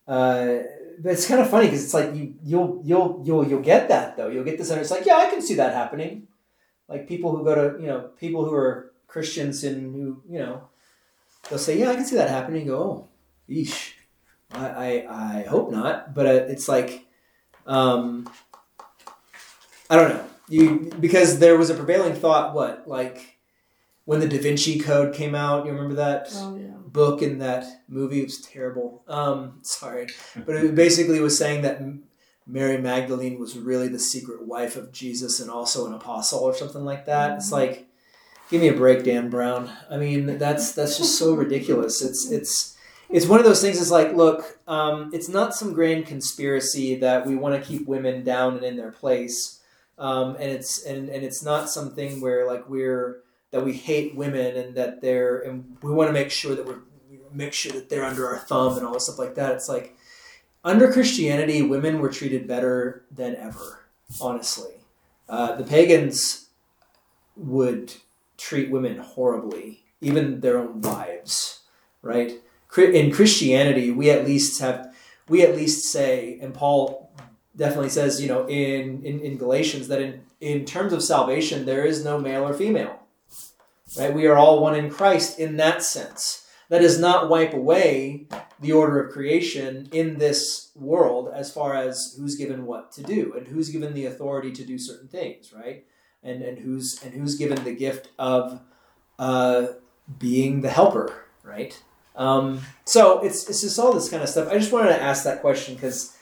uh, but it's kind of funny because it's like you you'll you'll you'll you'll get that though. You'll get this, and it's like yeah, I can see that happening. Like people who go to you know people who are Christians and who you know they'll say yeah, I can see that happening. You go oh, yeesh. I I, I hope not, but uh, it's like. Um, I don't know. You because there was a prevailing thought. What like when the Da Vinci Code came out? You remember that Oh yeah. book and that movie? It was terrible. Um, sorry, but it basically was saying that Mary Magdalene was really the secret wife of Jesus and also an apostle or something like that. It's like, give me a break, Dan Brown. I mean, that's that's just so ridiculous. It's it's it's one of those things. It's like, look, um, it's not some grand conspiracy that we want to keep women down and in their place um, and it's and, and it's not something where like we're that we hate women and that they're and we want to make sure that we're we make sure that they're under our thumb and all this stuff like that. It's like under Christianity, women were treated better than ever. Honestly, uh, the pagans would treat women horribly, even their own wives. Right? In Christianity, we at least have we at least say, and Paul definitely says, you know, in, in, in Galatians that in, in terms of salvation, there is no male or female. Right? We are all one in Christ in that sense. That does not wipe away the order of creation in this world as far as who's given what to do and who's given the authority to do certain things, right? And and who's and who's given the gift of uh, being the helper, right? Um, so it's it's just all this kind of stuff. I just wanted to ask that question because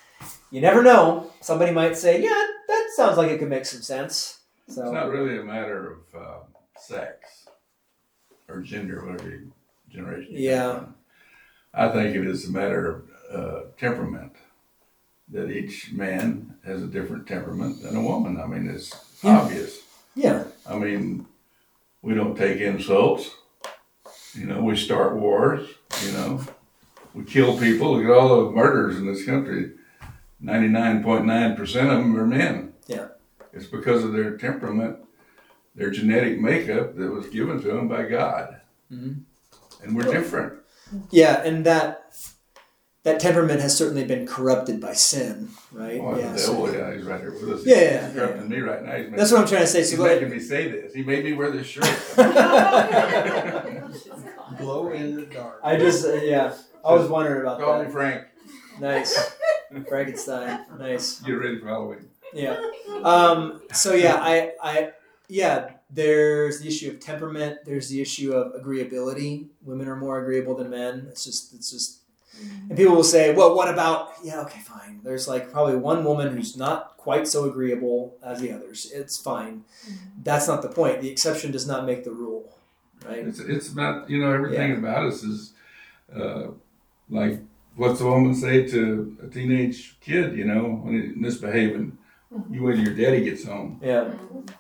you never know. Somebody might say, "Yeah, that sounds like it could make some sense." So It's not really a matter of uh, sex or gender, whatever generation. Yeah. from. I think it is a matter of uh, temperament. That each man has a different temperament than a woman. I mean, it's Yeah. obvious. yeah, I mean, we don't take insults. You know, we start wars. You know, we kill people. Look at all the murders in this country. Ninety-nine point nine percent of them are men. Yeah. It's because of their temperament, their genetic makeup that was given to them by God. Mhm. And we're different. Yeah, and that that temperament has certainly been corrupted by sin, right? Oh, yeah, the so- devil, yeah, he's right here with us. Yeah, yeah, He's yeah. corrupting me right now. He's making, that's what I'm trying to say. So he's go making me say this. He made me wear this shirt. Glow in the dark. I just uh, yeah, I was wondering about that. Call me. Frank. Nice, Frankenstein. Nice. Get ready for Halloween. Yeah. Um, so yeah, I, I, yeah. There's the issue of temperament. There's the issue of agreeability. Women are more agreeable than men. It's just, it's just, and people will say, well, what about? Yeah, okay, fine. There's like probably one woman who's not quite so agreeable as the others. It's fine. That's not the point. The exception does not make the rule, right? It's it's about you know everything about us is uh, like what's a woman say to a teenage kid? You know when he's misbehaving, you wait till your daddy gets home Yeah.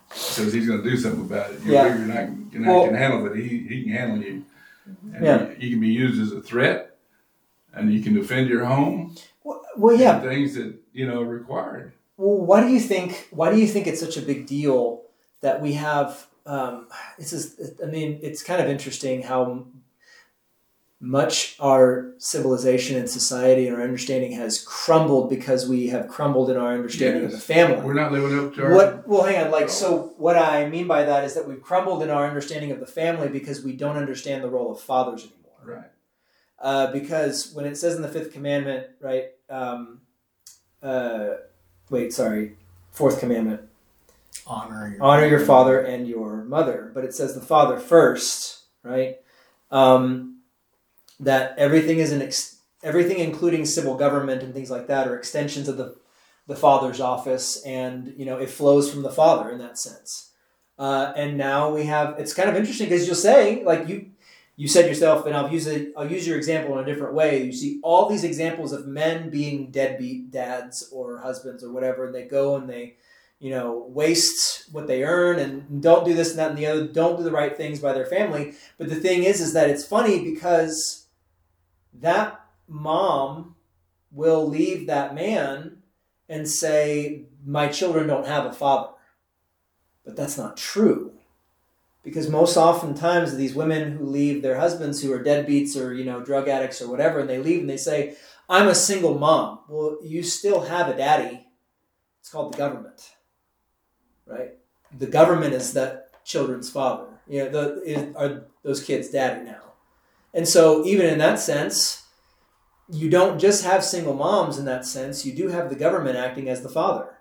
because he's going to do something about it. You Yeah. know, you're not you're not Well- can handle it. He he can handle you, and Yeah. you, you can be used as a threat, and you can defend your home. Well, well yeah. things that you know are required. Well, why do you think? Why do you think it's such a big deal that we have? Um, this is, I mean, it's kind of interesting how much our civilization and society and our understanding has crumbled because we have crumbled in our understanding of the family. We're not living up to our What? Well, hang on. Like, so what I mean by that is that we've crumbled in our understanding of the family because we don't understand the role of fathers anymore right. uh, because when it says in the fifth commandment, right? Um, uh, wait, sorry, fourth commandment: Honor your honor your father and your mother. But it says the father first, right? Um, that everything is an ex- everything, including civil government and things like that, are extensions of the the father's office, and you know it flows from the father in that sense. Uh, and now we have it's kind of interesting because you'll say like you you said yourself, and I'll use it. I'll use your example in a different way. You see all these examples of men being deadbeat dads or husbands or whatever, and they go and they, you know, waste what they earn and don't do this and that and the other. Don't do the right things by their family. But the thing is, is that it's funny because that mom will leave that man and say, "My children don't have a father," but that's not true. Because most oftentimes these women who leave their husbands who are deadbeats or you know drug addicts or whatever and they leave and they say i'm a single mom. Well you still have a daddy. It's called the government right? The government is that children's father. You know the is, are those kids daddy now and so even in that sense you don't just have single moms in that sense you do have the government acting as the father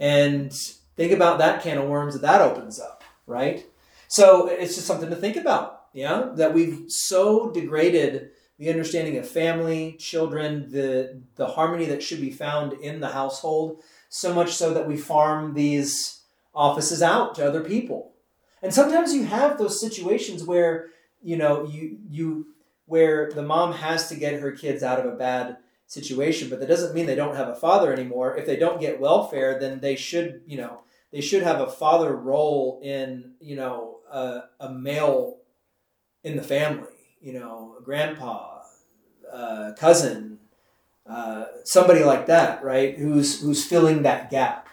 and think about that can of worms that that opens up right so it's just something to think about, yeah, that we've so degraded the understanding of family, children, the the harmony that should be found in the household, so much so that we farm these offices out to other people. And sometimes you have those situations where, you know, you you where the mom has to get her kids out of a bad situation, but that doesn't mean they don't have a father anymore. If they don't get welfare, then they should, you know, they should have a father role in you know a, a male in the family you know a grandpa uh, cousin uh, somebody like that right who's who's filling that gap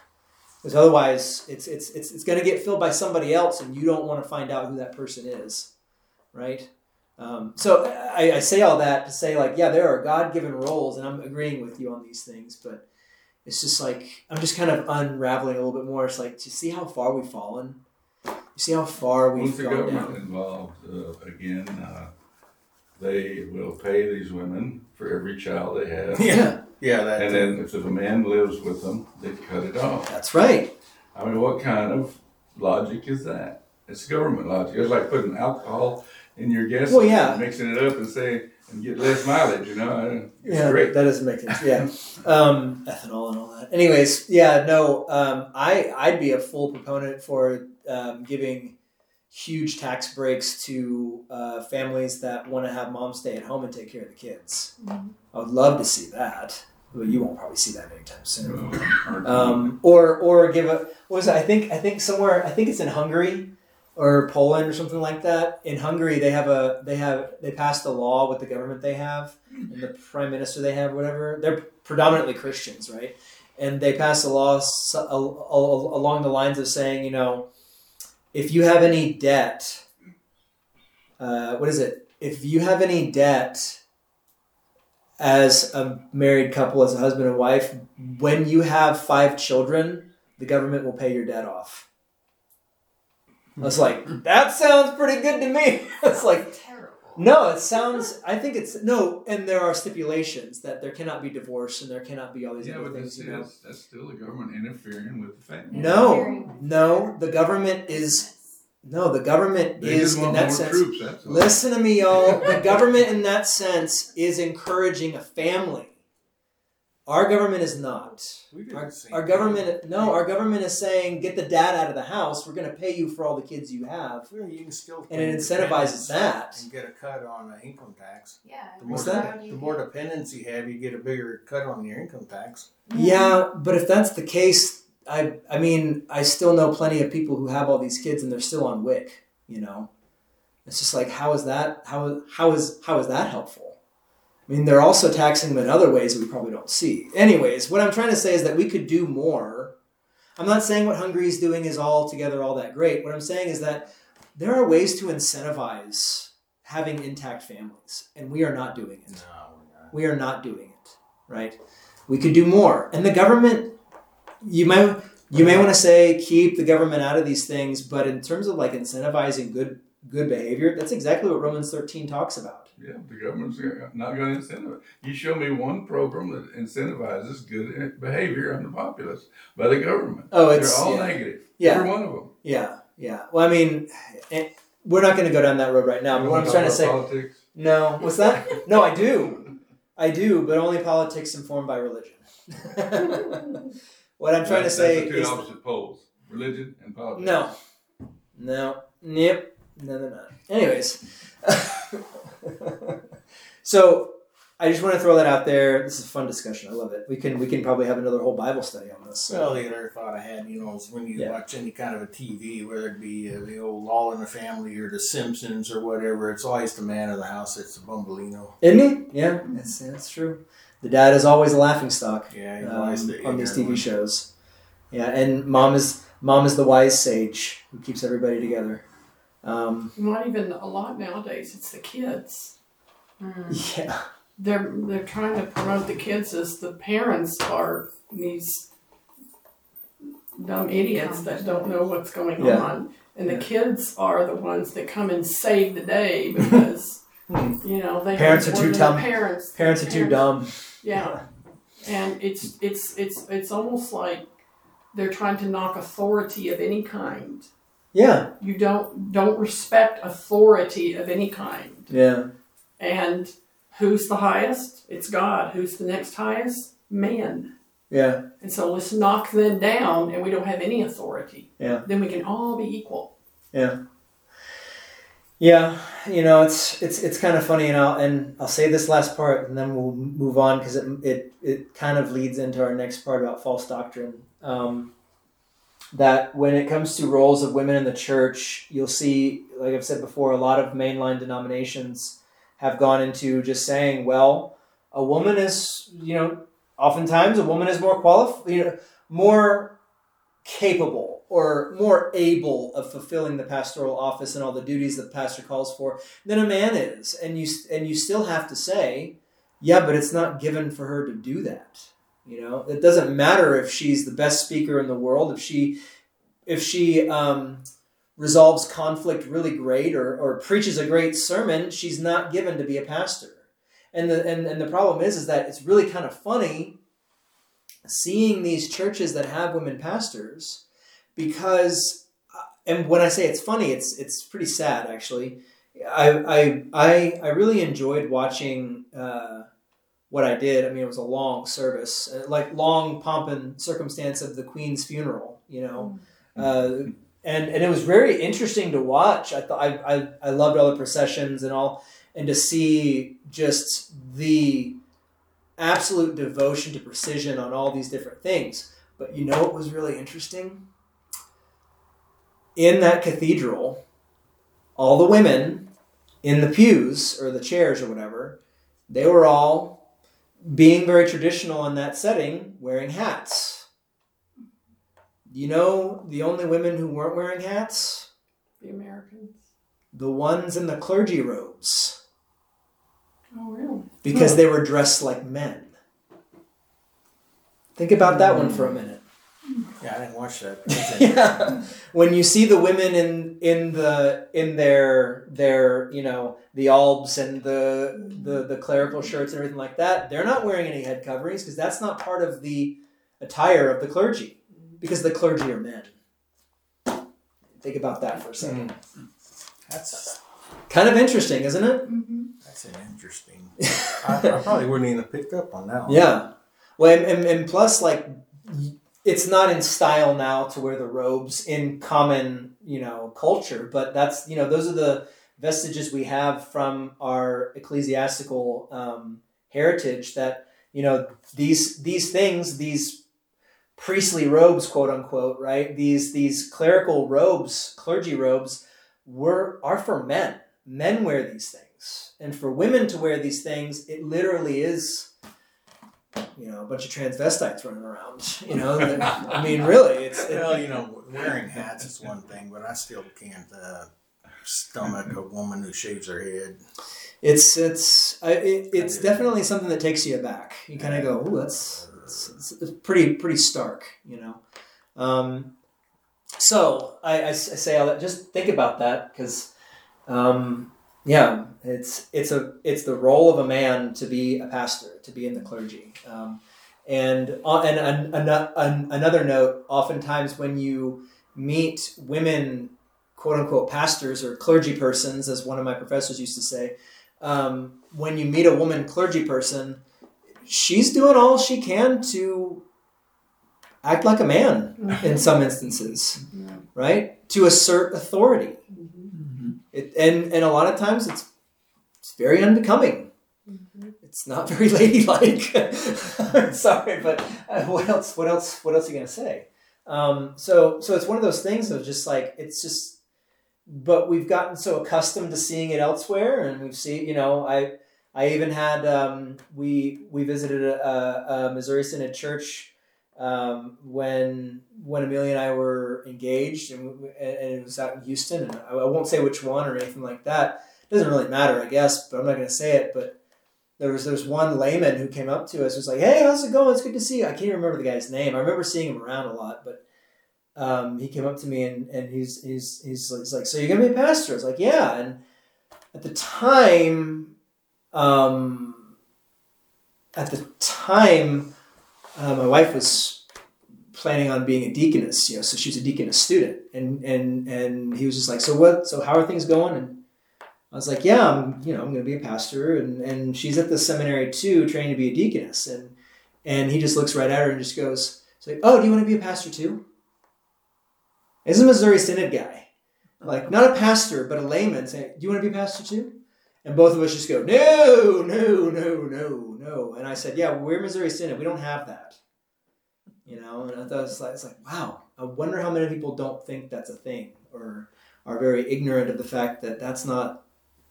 because otherwise it's it's it's, it's going to get filled by somebody else and you don't want to find out who that person is right um, so I, I say all that to say like yeah there are god-given roles and i'm agreeing with you on these things but it's just like I'm just kind of unraveling a little bit more. It's like to see how far we've fallen. You see how far we've Once the gone government down. involved uh, again, uh, they will pay these women for every child they have. Yeah, Yeah, that. And then if a man lives with them, they cut it off. that's right. I mean, what kind of logic is that? It's government logic. It's like putting alcohol in your gas, Well, yeah. mixing it up and saying and get less mileage. You know, it's yeah, great. that doesn't make sense. Yeah, um, ethanol and all that. Anyways, yeah, no, um, I I'd be a full proponent for um, giving huge tax breaks to uh, families that want to have mom stay at home and take care of the kids. I would love to see that. Well, you won't probably see that anytime soon. Well, Um, or or give a what was it? I think I think somewhere I think it's in Hungary or Poland or something like that. In Hungary, they have a they have they passed a law with the government they have and the prime minister they have, whatever. They're predominantly Christians, right? And they passed a law along the lines of saying, you know, if you have any debt, uh, what is it? If you have any debt as a married couple, as a husband and wife, when you have five children, the government will pay your debt off. I was like, that sounds pretty good to me. it's like, terrible. no, it sounds. I think it's no, and there are stipulations that there cannot be divorce and there cannot be all these yeah, other but things. that's, You know, that's, that's still the government interfering with the family. no, no, the government is no, the government They is in that sense. troops. Listen to me, y'all. The government, in that sense, is encouraging a family. Our government is not. We do Our, the same our thing. government, no, our government is saying, get the dad out of the house. We're going to pay you for all the kids you have, Well, you can still and it incentivizes that. and get a cut on the income tax. Yeah. The more, What's that? how do you the more get- dependents you have, you get a bigger cut on your income tax. Mm-hmm. Yeah, but if that's the case, I, I mean, I still know plenty of people who have all these kids and they're still on WIC. You know, it's just like, how is that? How how is how is that helpful? I mean, they're also taxing them in other ways that we probably don't see. Anyways, what I'm trying to say is that we could do more. I'm not saying what Hungary is doing is all together all that great. What I'm saying is that there are ways to incentivize having intact families, and we are not doing it. No, we're not. We are not doing it, right? We could do more. And the government, you might you may want to say keep the government out of these things, but in terms of like incentivizing good good behavior, that's exactly what Romans 13 talks about. Yeah, the government's not going to incentivize. You show me one program that incentivizes good behavior on the populace by the government. Oh, it's They're all yeah. negative. Yeah. Every one of them. Yeah, yeah. Well, I mean, eh, we're not going to go down that road right now. But what I'm trying to say, Politics. no, what's that? No, I do, I do, but only politics informed by religion. what I'm trying to say that's the two opposite poles: religion and politics. No. No. Yep. No, no, no. Anyways. so I just want to throw that out there. This is a fun discussion. I love it. We can we can probably have another whole Bible study on this. Well, the other thought I had, you know, is when you Yeah. watch any kind of a TV, whether it be uh, the old All in the Family or The Simpsons or whatever, it's always the man of the house that's the bumbolino. Isn't he? Yeah, that's that's true. The dad is always a laughing stock Yeah, um, the on these TV one. shows. Yeah, and mom is mom is the wise sage who keeps everybody together. Um, Not even a lot nowadays. It's the kids. Mm. yeah, They're they're trying to promote the kids as the parents are these dumb idiots that don't know what's going Yeah. on, and the Yeah. kids are the ones that come and save the day because Hmm. you know they Parents are too dumb. Parents, parents are too dumb. Yeah, and it's it's it's it's almost like they're trying to knock authority of any kind. Yeah, You don't don't respect authority of any kind. yeah, And who's the highest? It's God. Who's the next highest? Man. yeah. And so let's knock them down and we don't have any authority. Yeah. Then we can all be equal. Yeah, Yeah, you know, it's it's it's kind of funny, and I'll and I'll say this last part, and then we'll move on because it, it it kind of leads into our next part about false doctrine. Um, that when it comes to roles of women in the church, you'll see, like I've said before, a lot of mainline denominations have gone into just saying, well, a woman is, you know, oftentimes a woman is more qualified, you know, more capable or more able of fulfilling the pastoral office and all the duties that the pastor calls for than a man is. And you and you still have to say yeah but it's not given for her to do that you know it doesn't matter if she's the best speaker in the world if she if she um, resolves conflict really great or, or preaches a great sermon she's not given to be a pastor and the and, and the problem is is that it's really kind of funny seeing these churches that have women pastors because and when I say it's funny, it's it's pretty sad actually. I I I, I really enjoyed watching uh, what I did. I mean, it was a long service, uh, like long pomp and circumstance of the Queen's funeral. You know, uh, and and it was very interesting to watch. I thought I, I I loved all the processions and all, and to see just the absolute devotion to precision on all these different things. But you know what was really interesting? In that cathedral, all the women in the pews or the chairs or whatever, they were all being very traditional in that setting, wearing hats. You know, the only women who weren't wearing hats? The Americans. The ones in the clergy robes, Oh, really? because hmm. they were dressed like men. Think about that one hmm. for a minute. Yeah, I didn't watch that. yeah. When you see the women in in the in their their you know the albs and the the the clerical shirts and everything like that, they're not wearing any head coverings because that's not part of the attire of the clergy because the clergy are men. Think about that for a second. That's Kind of interesting, isn't it? hmm that's an interesting. I, I probably wouldn't even have picked up on that one. Yeah. Well, and, and, and plus, like, it's not in style now to wear the robes in common, you know, culture. But that's, you know, those are the vestiges we have from our ecclesiastical um, heritage. That you know these these things, these priestly robes, quote unquote, right? These these clerical robes, clergy robes, were are for men. Men wear these things, and for women to wear these things, it literally is you know, a bunch of transvestites running around. You know, that- I mean, really, it's it, Well, you know, wearing hats is one thing, but I still can't uh, stomach a woman who shaves her head. it's it's I, it, it's definitely something that takes you aback. You kind of go, "Ooh, that's it's, it's, it's pretty pretty stark," you know. Um, so I say all that. Just think about that because, um, yeah, it's it's a it's the role of a man to be a pastor, to be in the clergy. Um, and uh, and an, an, an, another note, oftentimes when you meet women, quote unquote, pastors or clergy persons, as one of my professors used to say, um, when you meet a woman clergy person, she's doing all she can to act like a man in some instances, Yeah. right? To assert authority. It, and, and a lot of times it's, it's very unbecoming. Mhm. It's not very ladylike. Sorry, but uh, what else? What else? What else are you gonna say? Um, so, so it's one of those things of just like it's just. But we've gotten so accustomed to seeing it elsewhere, and we've seen. You know, I I even had um, we we visited a, a Missouri Synod church um, when when Amelia and I were engaged, and, and it was out in Houston. And I, I won't say which one or anything like that. It doesn't really matter, I guess, but I'm not going to say it. But there was there's one layman who came up to us, was like, "Hey, how's it going? It's good to see you." I can't even remember the guy's name. I remember seeing him around a lot, but um, he came up to me and, and he's he's he's like, "So you're gonna be a pastor?" I was like, "Yeah." And at the time, um, at the time, uh, my wife was planning on being a deaconess, you know, so she was a deaconess student, and and and he was just like, "So what? So how are things going?" And I was like, "Yeah, I'm, you know, I'm going to be a pastor," and and she's at the seminary too, training to be a deaconess, and and he just looks right at her and just goes, "It's like, oh, do you want to be a pastor too?" Is a Missouri Synod guy, like not a pastor but a layman, saying, "Do you want to be a pastor too?" And both of us just go, "No, no, no, no, no." And I said, "Yeah, we're Missouri Synod. We don't have that." You know, and I thought it's like, it's like, wow. I wonder how many people don't think that's a thing, or are very ignorant of the fact that that's not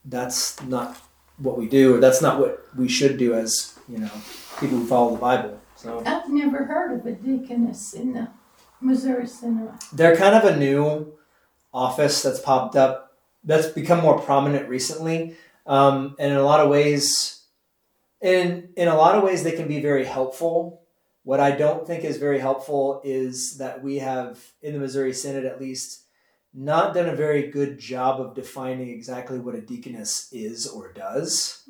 that's not what we do, or that's not what we should do as you know people who follow the Bible. So I've never heard of a deaconess in the Missouri Synod. they're kind of a new office that's popped up that's become more prominent recently um, and in a lot of ways in in a lot of ways they can be very helpful. What i don't think is very helpful is that we have in the missouri synod at least not done a very good job of defining exactly what a deaconess is or does.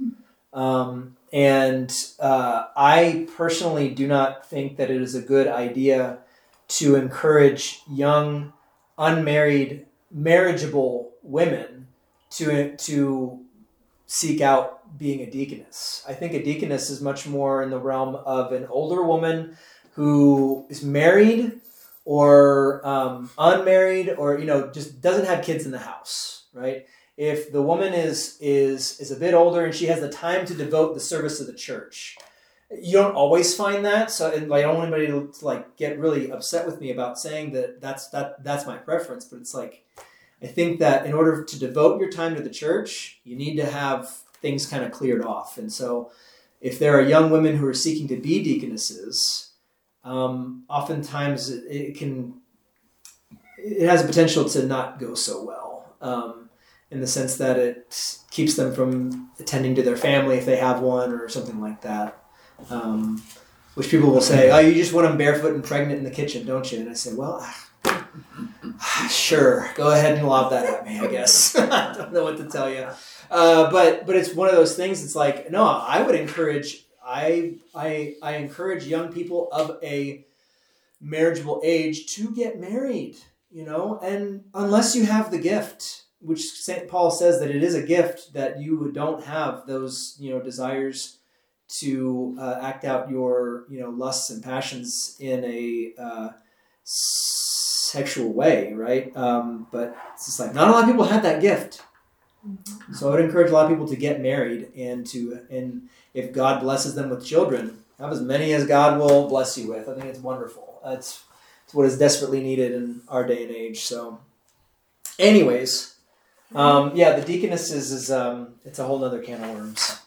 Um, and uh, i personally do not think that it is a good idea to encourage young unmarried marriageable women to to seek out being a deaconess. I think a deaconess is much more in the realm of an older woman who is married or um, unmarried or you know just doesn't have kids in the house, right? If the woman is is is a bit older and she has the time to devote the service of the church, you don't always find that. So like, I don't want anybody to, to like get really upset with me about saying that that's that that's my preference, but it's like I think that in order to devote your time to the church, you need to have things kind of cleared off. And so, if there are young women who are seeking to be deaconesses, um, oftentimes it, it can it has a potential to not go so well. Um, in the sense that it keeps them from attending to their family if they have one or something like that. Um, which people will say, "Oh, you just want them barefoot and pregnant in the kitchen, don't you?" And I say, "Well, sure, go ahead and lob that at me. I guess I don't know what to tell you, uh, but but it's one of those things. It's like no, I would encourage. I I I encourage young people of a marriageable age to get married. You know, and unless you have the gift, which Saint Paul says that it is a gift that you would don't have those you know desires to uh, act out your you know lusts and passions in a uh, sexual way, right? Um, but it's just like not a lot of people have that gift. So I would encourage a lot of people to get married and to and if God blesses them with children, have as many as God will bless you with. I think it's wonderful. It's it's what is desperately needed in our day and age. So, anyways, um, yeah, the deaconesses is um, it's a whole nother can of worms.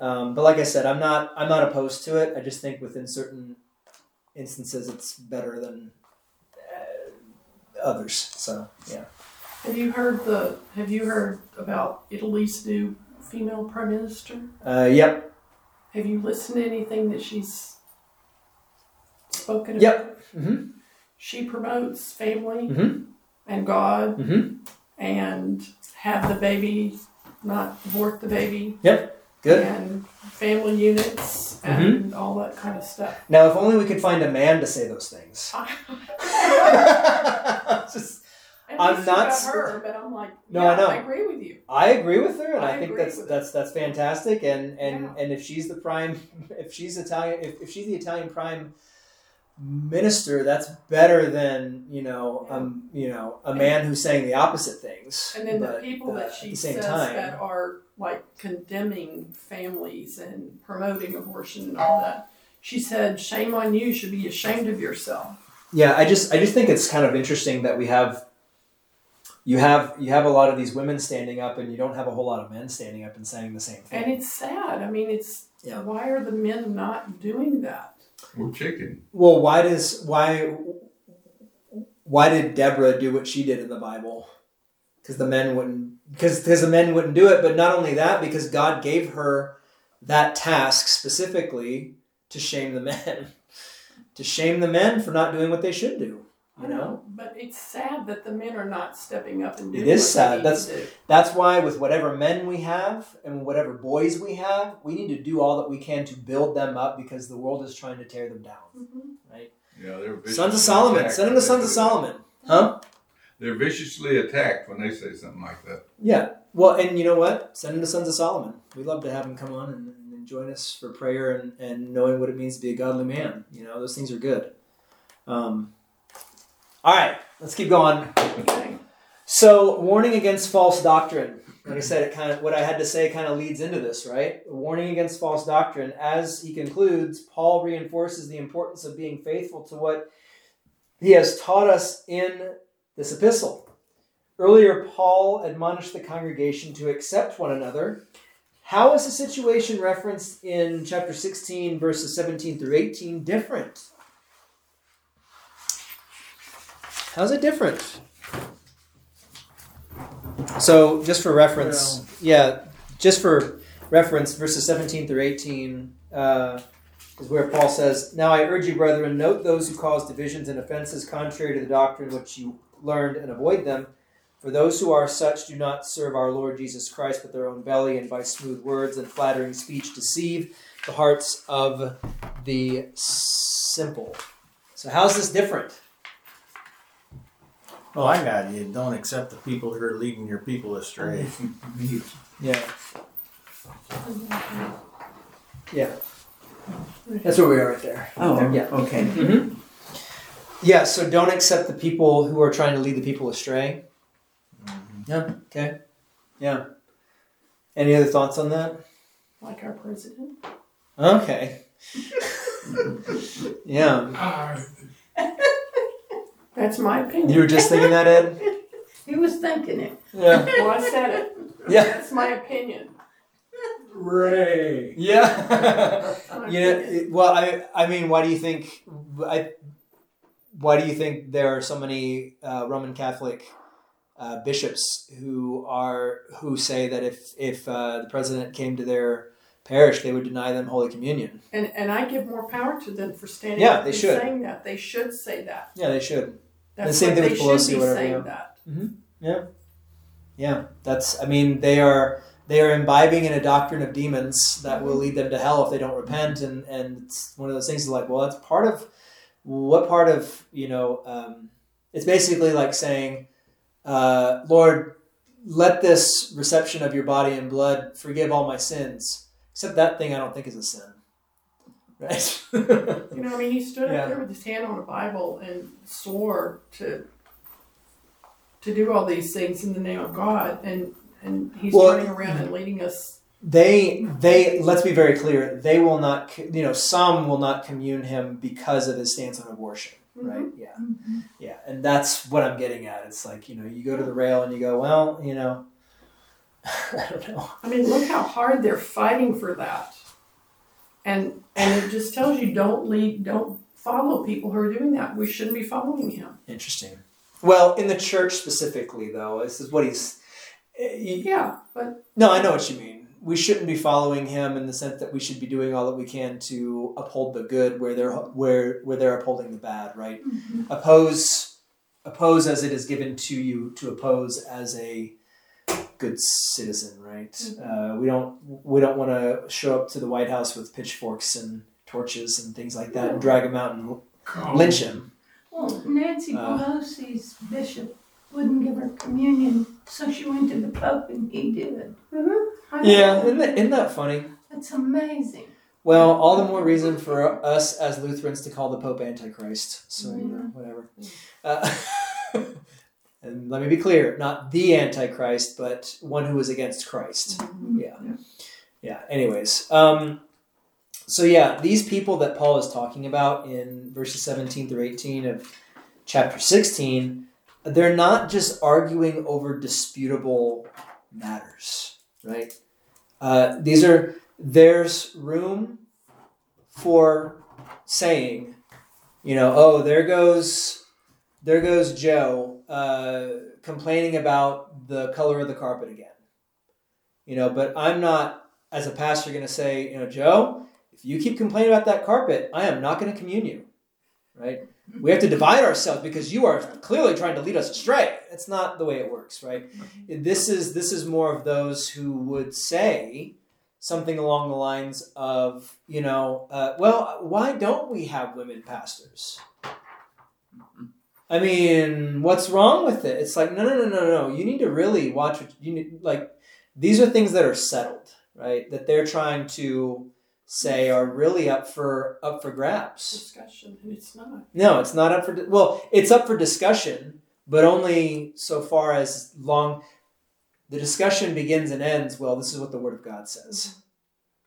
Um, but like I said, I'm not I'm not opposed to it. I just think within certain instances, it's better than others. So yeah. Have you heard the? Have you heard about Italy's new female prime minister? Uh, yep. Have you listened to anything that she's spoken about? Yep. Mm-hmm. She promotes family Mhm. and God Mm-hmm. and have the baby, not abort the baby, Yep. Good. Mm-hmm. and family units and mm-hmm. all that kind of stuff. Now, if only we could find a man to say those things. Just- I'm not about her, but I'm like, No, yeah, I know. I agree with you. I agree with her, and I, I think that's that's that's fantastic. And and Yeah. and if she's the prime, if she's Italian, if, if she's the Italian prime minister, that's better than you know um you know a man who's saying the opposite things. And then the But, people uh, that at she the same says time, that are like condemning families and promoting abortion and all that. She said, "Shame on you! You Should be ashamed of yourself." Yeah, I just I just think it's kind of interesting that we have you have you have a lot of these women standing up and you don't have a whole lot of men standing up and saying the same thing. And it's sad. I mean, it's Yeah. why are the men not doing that? We're chicken. Well, why does why why did Deborah do what she did in the Bible? Because the men wouldn't because because the men wouldn't do it. But not only that, because God gave her that task specifically to shame the men, to shame the men for not doing what they should do. I You know, know, but it's sad that the men are not stepping up and doing. It is what sad. They need That's- to do. that's why with whatever men we have and whatever boys we have, we need to do all that we can to build them up because the world is trying to tear them down. Mhm. Yeah, they're viciously Sons of Solomon, attacked send them when to Sons of Solomon, huh? They're viciously attacked when they say something like that. Yeah. Well, and you know what? Send them to Sons of Solomon. We'd love to have them come on and, and join us for prayer and, and knowing what it means to be a godly man. You know, those things are good. Um, all right, let's keep going. So, warning against false doctrine. Like I said, it kind of what I had to say kind of leads into this, right? Warning against false doctrine. As he concludes, Paul reinforces the importance of being faithful to what he has taught us in this epistle. Earlier, Paul admonished the congregation to accept one another. How is the situation referenced in chapter 16, verses 17 through 18 different? How's it different? So, just for reference, yeah, just for reference, verses 17 through 18 uh, is where Paul says, Now I urge you, brethren, note those who cause divisions and offenses contrary to the doctrine which you learned and avoid them. For those who are such do not serve our Lord Jesus Christ, but their own belly, and by smooth words and flattering speech deceive the hearts of the simple. So, how's this different? Oh, I got you. Don't accept the people who are leading your people astray. Yeah. Yeah. That's where we are right there. Oh, Yeah. okay. Mm-hmm. Yeah, so don't accept the people who are trying to lead the people astray. Yeah, okay. Yeah. Any other thoughts on that? Like our president. Okay. yeah. That's my opinion. You were just thinking that, Ed? He was thinking it. Yeah. Well, I said it. Yeah. That's my opinion. Ray. Yeah. My you know, it- well, I, I mean, why do you think, I, why do you think there are so many uh, Roman Catholic uh, bishops who are who say that if if uh, the president came to their parish, they would deny them Holy Communion? And and I give more power to them for standing Yeah, up they and should. saying that. They should say that. Yeah, they should. That's The same thing they with should Pelosi, be whatever, saying yeah. that. Yeah, that's. I mean, they are they are imbibing in a doctrine of demons that will lead them to hell if they don't repent, and and it's one of those things like, well, that's part of what part of you know. Um, it's basically like saying, uh, Lord, let this reception of your body and blood forgive all my sins, except that thing I don't think is a sin, right? You know, I mean, he stood Yeah. up there with his hand on a Bible and swore to to do all these things in the name of God, and and he's Well- turning around and leading us. they they let's be very clear they will not you know some will not commune him because of his stance on abortion mm-hmm. right? Yeah. Mm-hmm. Yeah and that's what i'm getting at. It's like you know you go to the rail and you go well you know i don't know. I mean, look how hard they're fighting for that, and and it just tells you don't lead, don't follow people who are doing that. We shouldn't be following him. interesting well in the church specifically though this is what he's eh, you- Yeah, but no i know what you mean we shouldn't be following him in the sense that we should be doing all that we can to uphold the good where they're where where they're upholding the bad right oppose oppose as it is given to you to oppose as a good citizen right? Uh, we don't we don't want to show up to the white house with pitchforks and torches and things like that and drag him out and lynch him Well, Nancy Uh. Pelosi's bishop wouldn't give her communion, so she went to the Pope and he did. I yeah isn't that, isn't that funny? That's amazing. well all the more reason for us as lutherans to call the pope antichrist so you know whatever. Uh, and let me be clear not the antichrist but one who is against christ. Yeah. Yeah. Anyways um so yeah these people that paul is talking about in verses 17 through 18 of chapter 16 they're not just arguing over disputable matters right? Uh, these are there's room for saying you know oh there goes there goes joe uh, complaining about the color of the carpet again. You know but i'm not as a pastor going to say you know joe if you keep complaining about that carpet i am not going to commune you. Right? We have to divide ourselves because you are clearly trying to lead us astray. That's not the way it works right? This is this is more of those who would say something along the lines of you know uh, well why don't we have women pastors i mean what's wrong with it it's like no no no no no you need to really watch what you need like these are things that are settled right that they're trying to say are really up for up for grabs discussion, it's not. no, it's not up for. Well, it's up for discussion, but only so far as long the discussion begins and ends. Well, this is what the Word of God says.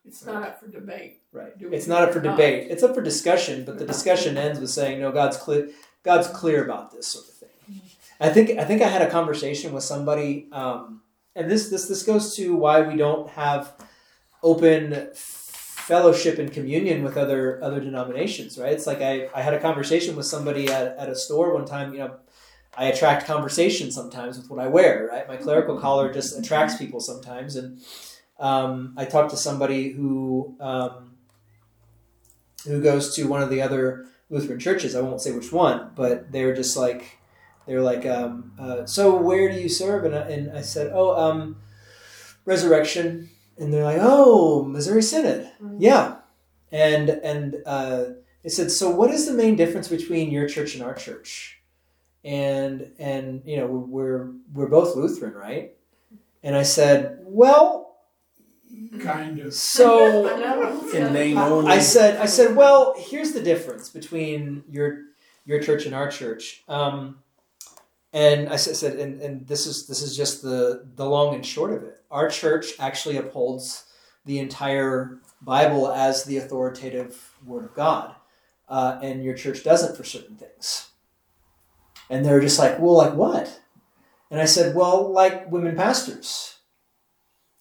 It's not up for debate. Right. It's not up for not? debate. It's up for discussion, but the discussion ends with saying, "No, God's clear. God's clear about this sort of thing." I think. I think I had a conversation with somebody, um, and this this this goes to why we don't have open fellowship and communion with other other denominations. Right. It's like I I had a conversation with somebody at at a store one time. You know. I attract conversation sometimes with what I wear, right? My clerical collar just attracts people sometimes, and um, I talked to somebody who um, who goes to one of the other Lutheran churches. I won't say which one, but they were just like they were like, um, uh, "So where do you serve?" And I, and I said, "Oh, um, Resurrection." And they're like, "Oh, Missouri Synod, yeah." And and uh, they said, "So what is the main difference between your church and our church?" and and you know we're we're both Lutheran, right? And I said, well, Kind of. So. In name only. I said, I said, well, here's the difference between your your church and our church. Um, and I said, said and, and this is this is just the the long and short of it. Our church actually upholds the entire Bible as the authoritative Word of God, uh, and your church doesn't for certain things. And they're just like, well, like what? And I said, well, like women pastors.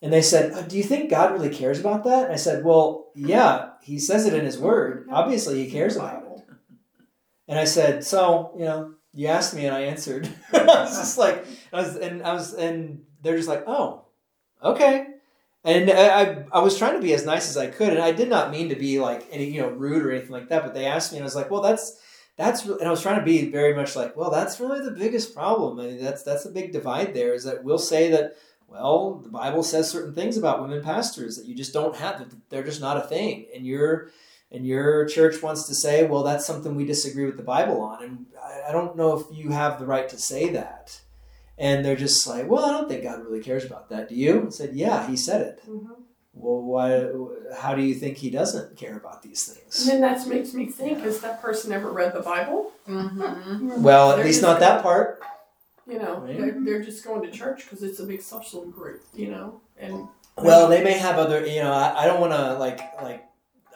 And they said, "Uh, Do you think God really cares about that? And I said, Well, yeah, He says it in His Word. Obviously, He cares about it. And I said, So, you know, you asked me and I answered. I was just like, I was, and I was, and they're just like, Oh, okay. And I, I, I was trying to be as nice as I could, and I did not mean to be like any, you know, rude or anything like that. But they asked me, and I was like, Well, that's, that's, and I was trying to be very much like, Well, that's really the biggest problem. I mean, that's, that's a big divide there is that we'll say that well, the Bible says certain things about women pastors that you just don't have. that They're just not a thing, and your and your church wants to say, well, that's something we disagree with the Bible on, and I, I don't know if you have the right to say that. And they're just like, well, I don't think God really cares about that. Do you? I said, yeah, He said it. Mhm. Well, why? How do you think He doesn't care about these things? And things? then that makes me think: Has that person ever read the Bible? Mm-hmm. Well, at They're least just not that part. You know, Right. they're, they're just going to church because it's a big social group. You know, and Well, they may have other. You know, I, I don't want to like like.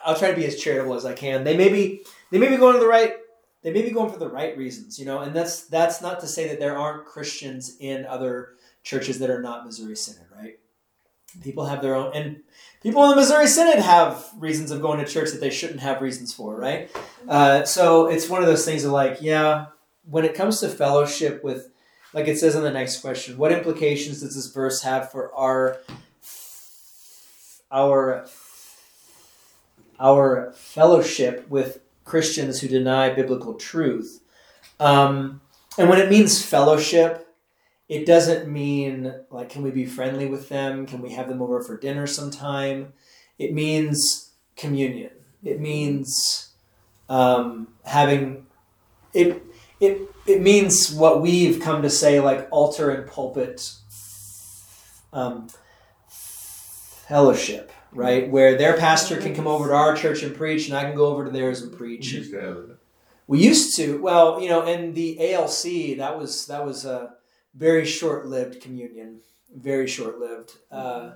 I'll try to be as charitable as I can. They may be they may be going to the right. They may be going for the right reasons, you know, and that's that's not to say that there aren't Christians in other churches that are not Missouri Synod, right? People have their own, and people in the Missouri Synod have reasons of going to church that they shouldn't have reasons for, right? Uh, so it's one of those things of like, yeah, when it comes to fellowship with, like it says in the next question, what implications does this verse have for our our our fellowship with Christians who deny biblical truth. Um, and when it means fellowship, it doesn't mean like can we be friendly with them? Can we have them over for dinner sometime? It means communion. It means um, having it. It it means what we've come to say like altar and pulpit um, fellowship, right? Where their pastor can come over to our church and preach, and I can go over to theirs and preach. We used to have it. We used to, well, you know, in the ALC, that was that was a very short-lived communion, very short-lived. Uh,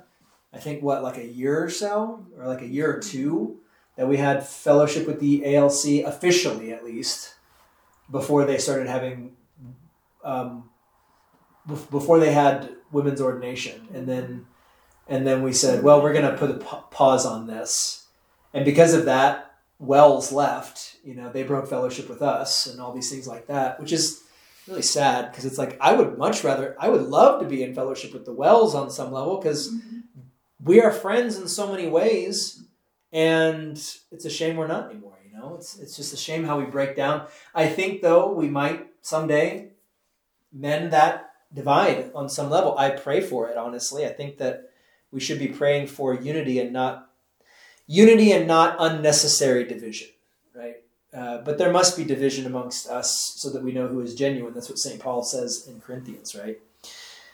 I think what, like a year or so, or like a year or two, that we had fellowship with the ALC officially, at least, before they started having, um, bef- before they had women's ordination, and then, and then we said, well, we're gonna put a pa- pause on this, and because of that, WELS left. You know, they broke fellowship with us and all these things like that, which is really sad because it's like I would much rather, I would love to be in fellowship with the WELS on some level because we are friends in so many ways, and it's a shame we're not anymore. Know, it's it's just a shame how we break down. I think though we might someday mend that divide on some level. I pray for it honestly. I think that we should be praying for unity and not unity and not unnecessary division, right? Uh, but there must be division amongst us so that we know who is genuine. That's what St. Paul says in Corinthians, right?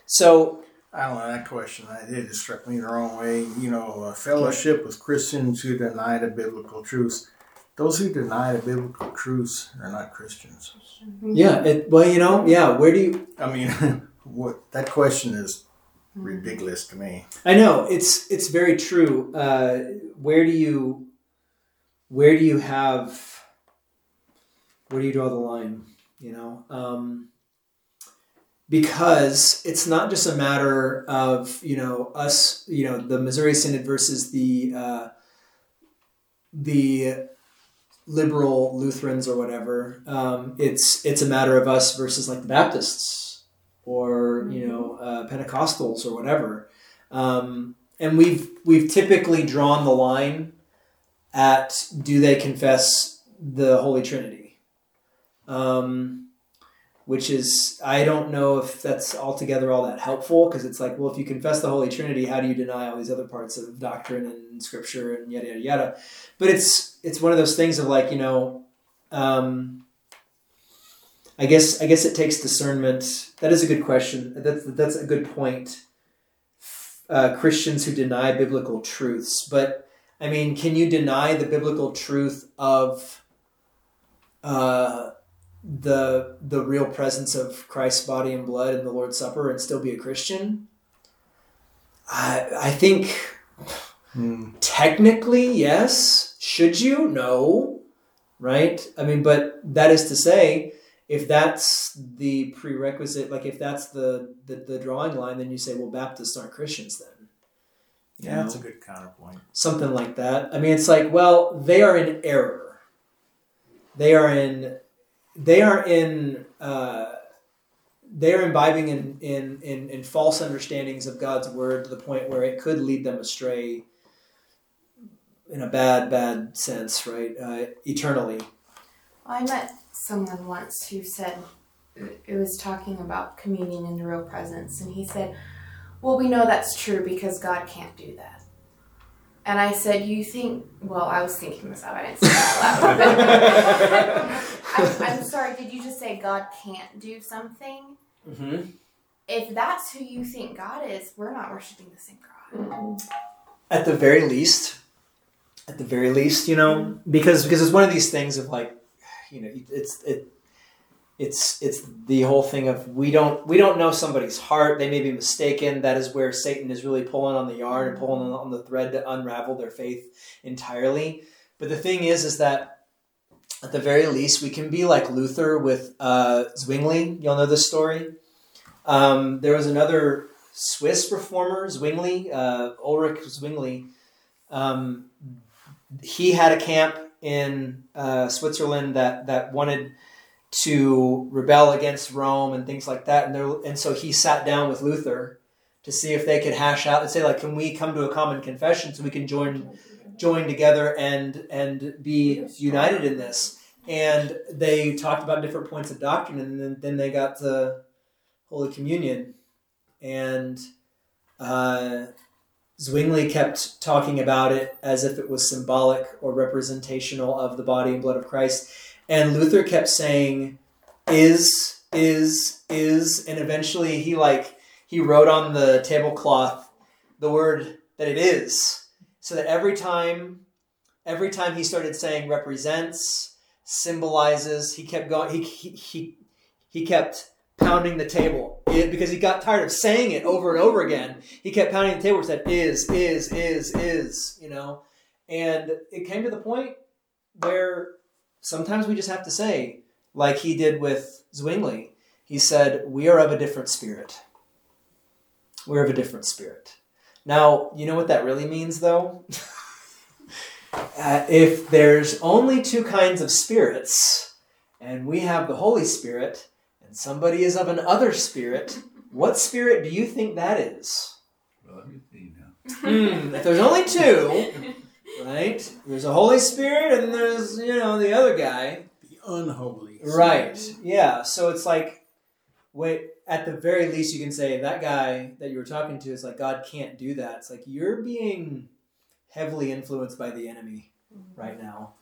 So, I don't know that question. It struck me the wrong way. You know, fellowship with Christians who deny the biblical truths. Those who deny the biblical truths are not Christians. yeah, it, well, you know, yeah, where do you, I mean, what that question is ridiculous to me. I know it's it's very true. Uh, where do you where do you have where do you draw the line? You know, um, because it's not just a matter of you know us, you know, the Missouri Synod versus the uh, the liberal Lutherans or whatever. Um, it's it's a matter of us versus like the Baptists or you know uh, Pentecostals or whatever. Um, and we've we've typically drawn the line at do they confess the Holy Trinity, um, which is I don't know if that's altogether all that helpful because it's like well if you confess the Holy Trinity how do you deny all these other parts of doctrine and Scripture and yada yada yada, but it's it's one of those things of like you know. Um, I guess I guess it takes discernment. That is a good question. That's that's a good point. Uh, Christians who deny biblical truths, but I mean, can you deny the biblical truth of uh, the the real presence of Christ's body and blood in the Lord's Supper and still be a Christian? I I think hmm. technically yes. Should you? No. Right? I mean, but that is to say, if that's the prerequisite, like if that's the the, the drawing line, then you say, well, Baptists aren't Christians then. You Yeah, that's a good counterpoint. something like that. I mean, it's like, well, they are in error. They are in, they are in, uh, they are imbibing in, in, in, in false understandings of God's word to the point where it could lead them astray in a bad, bad sense, right? Uh, eternally. I met someone once who said it was talking about communion in the real presence, and he said, "Well, we know that's true because God can't do that." And I said, "You think?" Well, I was thinking this out. I didn't say that out loud. I'm, I'm sorry. Did you just say God can't do something? Mm-hmm. If that's who you think God is, we're not worshiping the same God. at the very least at the very least you know because because it's one of these things of like you know it's it it's it's the whole thing of we don't we don't know somebody's heart. They may be mistaken. That is where satan is really pulling on the yarn and pulling on the thread to unravel their faith entirely. But the thing is is that at the very least we can be like luther with uh, zwingli. Y'all know this story? Um, there was another Swiss reformer, Zwingli, uh, Ulrich Zwingli. Um, he had a camp in uh, Switzerland that that wanted to rebel against Rome and things like that, and and so he sat down with Luther to see if they could hash out and say like, can we come to a common confession so we can join join together and and be united in this? And they talked about different points of doctrine, and then, then they got to Holy Communion, and uh, Zwingli kept talking about it as if it was symbolic or representational of the body and blood of Christ, and Luther kept saying, "Is is is," and eventually he like he wrote on the tablecloth the word that it is, so that every time every time he started saying represents symbolizes he kept going he he he, he kept pounding the table it, because he got tired of saying it over and over again. He kept pounding the table and said, is, is, is, is, you know. And it came to the point where sometimes we just have to say, like he did with Zwingli, he said, We are of a different spirit. We're of a different spirit. Now, you know what that really means, though? uh, if there's only two kinds of spirits, and we have the Holy Spirit, and somebody is of an other spirit, what spirit do you think that is? Well, let me see now. Hmm, if there's only two, right? There's a Holy Spirit and there's, you know, the other guy. The unholy. Right. Yeah. So it's like, wait, at the very least, you can say that guy that you were talking to is like, God can't do that. It's like you're being heavily influenced by the enemy right now.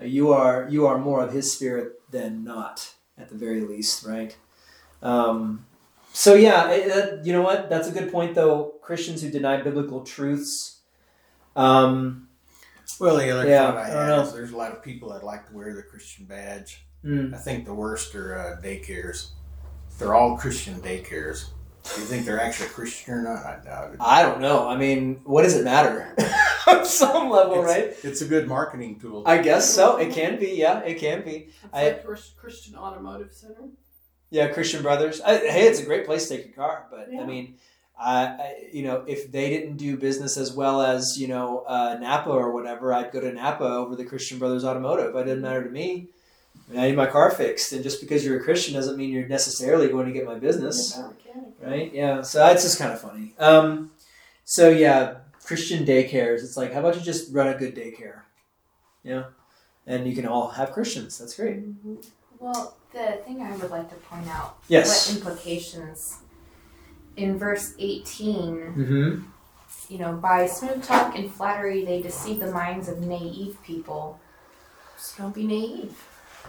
Uh, You are you are more of his spirit than not, at the very least, right? Um, so yeah, it, uh, you know what? That's a good point, though. Christians who deny biblical truths. Um, Well, the other Yeah, thought I I had don't know. is there's a lot of people that like to wear the Christian badge. mm, I think the worst are uh, daycares. They're all Christian daycares. Do you think they're actually Christian or not? I doubt it. I don't know. I mean, what does it matter? On some level, it's, right? It's a good marketing tool. I guess so. It can be. Yeah, it can be. It's I- like Christian Automotive Center. Yeah, Christian Brothers. I, hey, it's a great place to take your car, but I mean, I, I, you know, if they didn't do business as well as you know uh, Napa or whatever, I'd go to Napa over the Christian Brothers Automotive. It didn't matter to me. I, mean, I need my car fixed, and just because you're a Christian doesn't mean you're necessarily going to get my business, right? Yeah, so that's just kind of funny. Um, so yeah, Christian daycares. It's like, how about you just run a good daycare? Yeah, and you can all have Christians. That's great. Well, the thing I would like to point out Yes. what implications in verse 18 Mm-hmm. you know by smooth talk and flattery they deceive the minds of naive people so don't be naive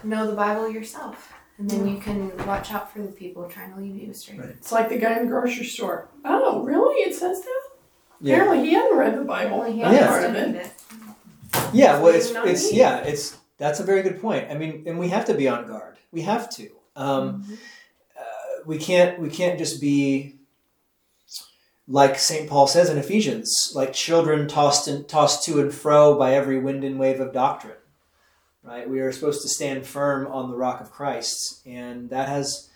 know the bible yourself And then you can watch out for the people trying to lead you astray. Right. It's like the guy in the grocery store. Oh, really? It says that? Yeah. Apparently he hadn't read the Bible. Only he Yeah. understood it. Yeah, well, it's Not it's me. yeah, it's that's a very good point. I mean, and we have to be on guard. We have to. Um, uh, we can't we can't just be like Saint Paul says in Ephesians, like children tossed and tossed to and fro by every wind and wave of doctrine. Right? We are supposed to stand firm on the rock of Christ, and that has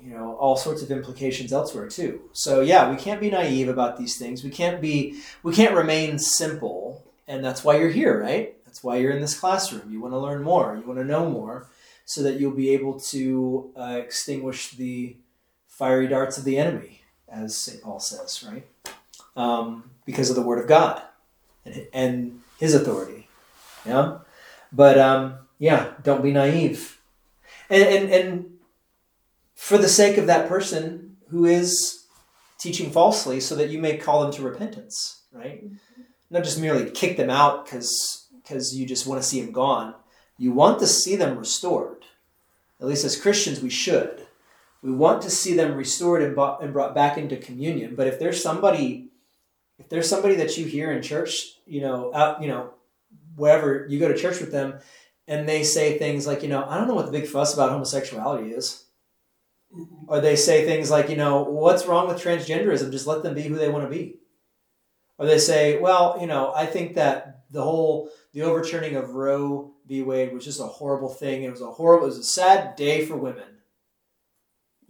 you know all sorts of implications elsewhere too. So yeah, we can't be naive about these things. We can't be we can't remain simple, and that's why you're here, right? That's why you're in this classroom. You want to learn more. You want to know more, so that you'll be able to uh, extinguish the fiery darts of the enemy, as St. Paul says, right? Um, because of the Word of God and, and His authority. Yeah, but um, yeah, don't be naive, and and and for the sake of that person who is teaching falsely, so that you may call them to repentance, right? Not just merely kick them out because because you just want to see them gone. You want to see them restored. At least as Christians, we should. We want to see them restored and brought, and brought back into communion. But if there's somebody, if there's somebody that you hear in church, you know, out, you know, wherever you go to church with them, and they say things like, you know, I don't know what the big fuss about homosexuality is. Or they say things like, you know, what's wrong with transgenderism? Just let them be who they want to be. Or they say, well, you know, I think that the whole the overturning of Roe v. Wade was just a horrible thing. It was a horrible, it was a sad day for women.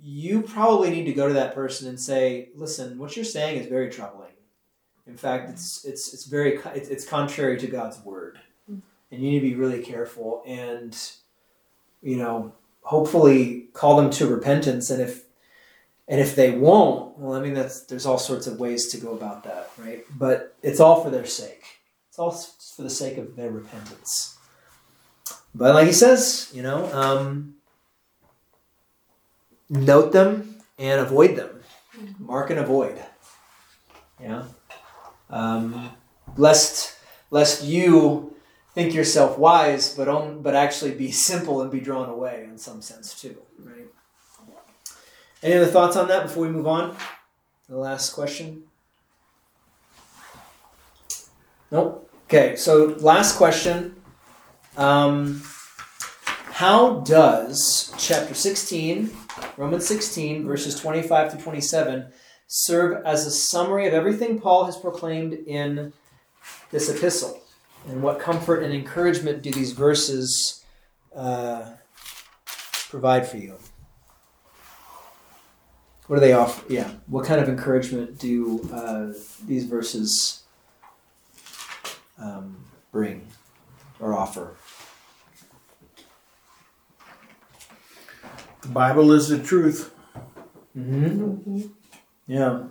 You probably need to go to that person and say, listen, what you're saying is very troubling. In fact, it's it's it's very it's, it's contrary to God's word, and you need to be really careful. And you know, hopefully, call them to repentance. And if and if they won't, well, I mean, that's there's all sorts of ways to go about that, right? But it's all for their sake. It's all for the sake of their repentance. But like he says, you know, um, note them and avoid them. Mark and avoid. Yeah. Um, lest lest you think yourself wise, but on, but actually be simple and be drawn away in some sense too, right? Any other thoughts on that before we move on? The last question. Nope. Okay, so last question. Um, how does chapter 16, Romans 16, verses 25 to 27, serve as a summary of everything Paul has proclaimed in this epistle? And what comfort and encouragement do these verses uh, provide for you? What do they offer? Yeah. What kind of encouragement do uh, these verses um, bring or offer? The Bible is the truth. Mm-hmm. Yeah.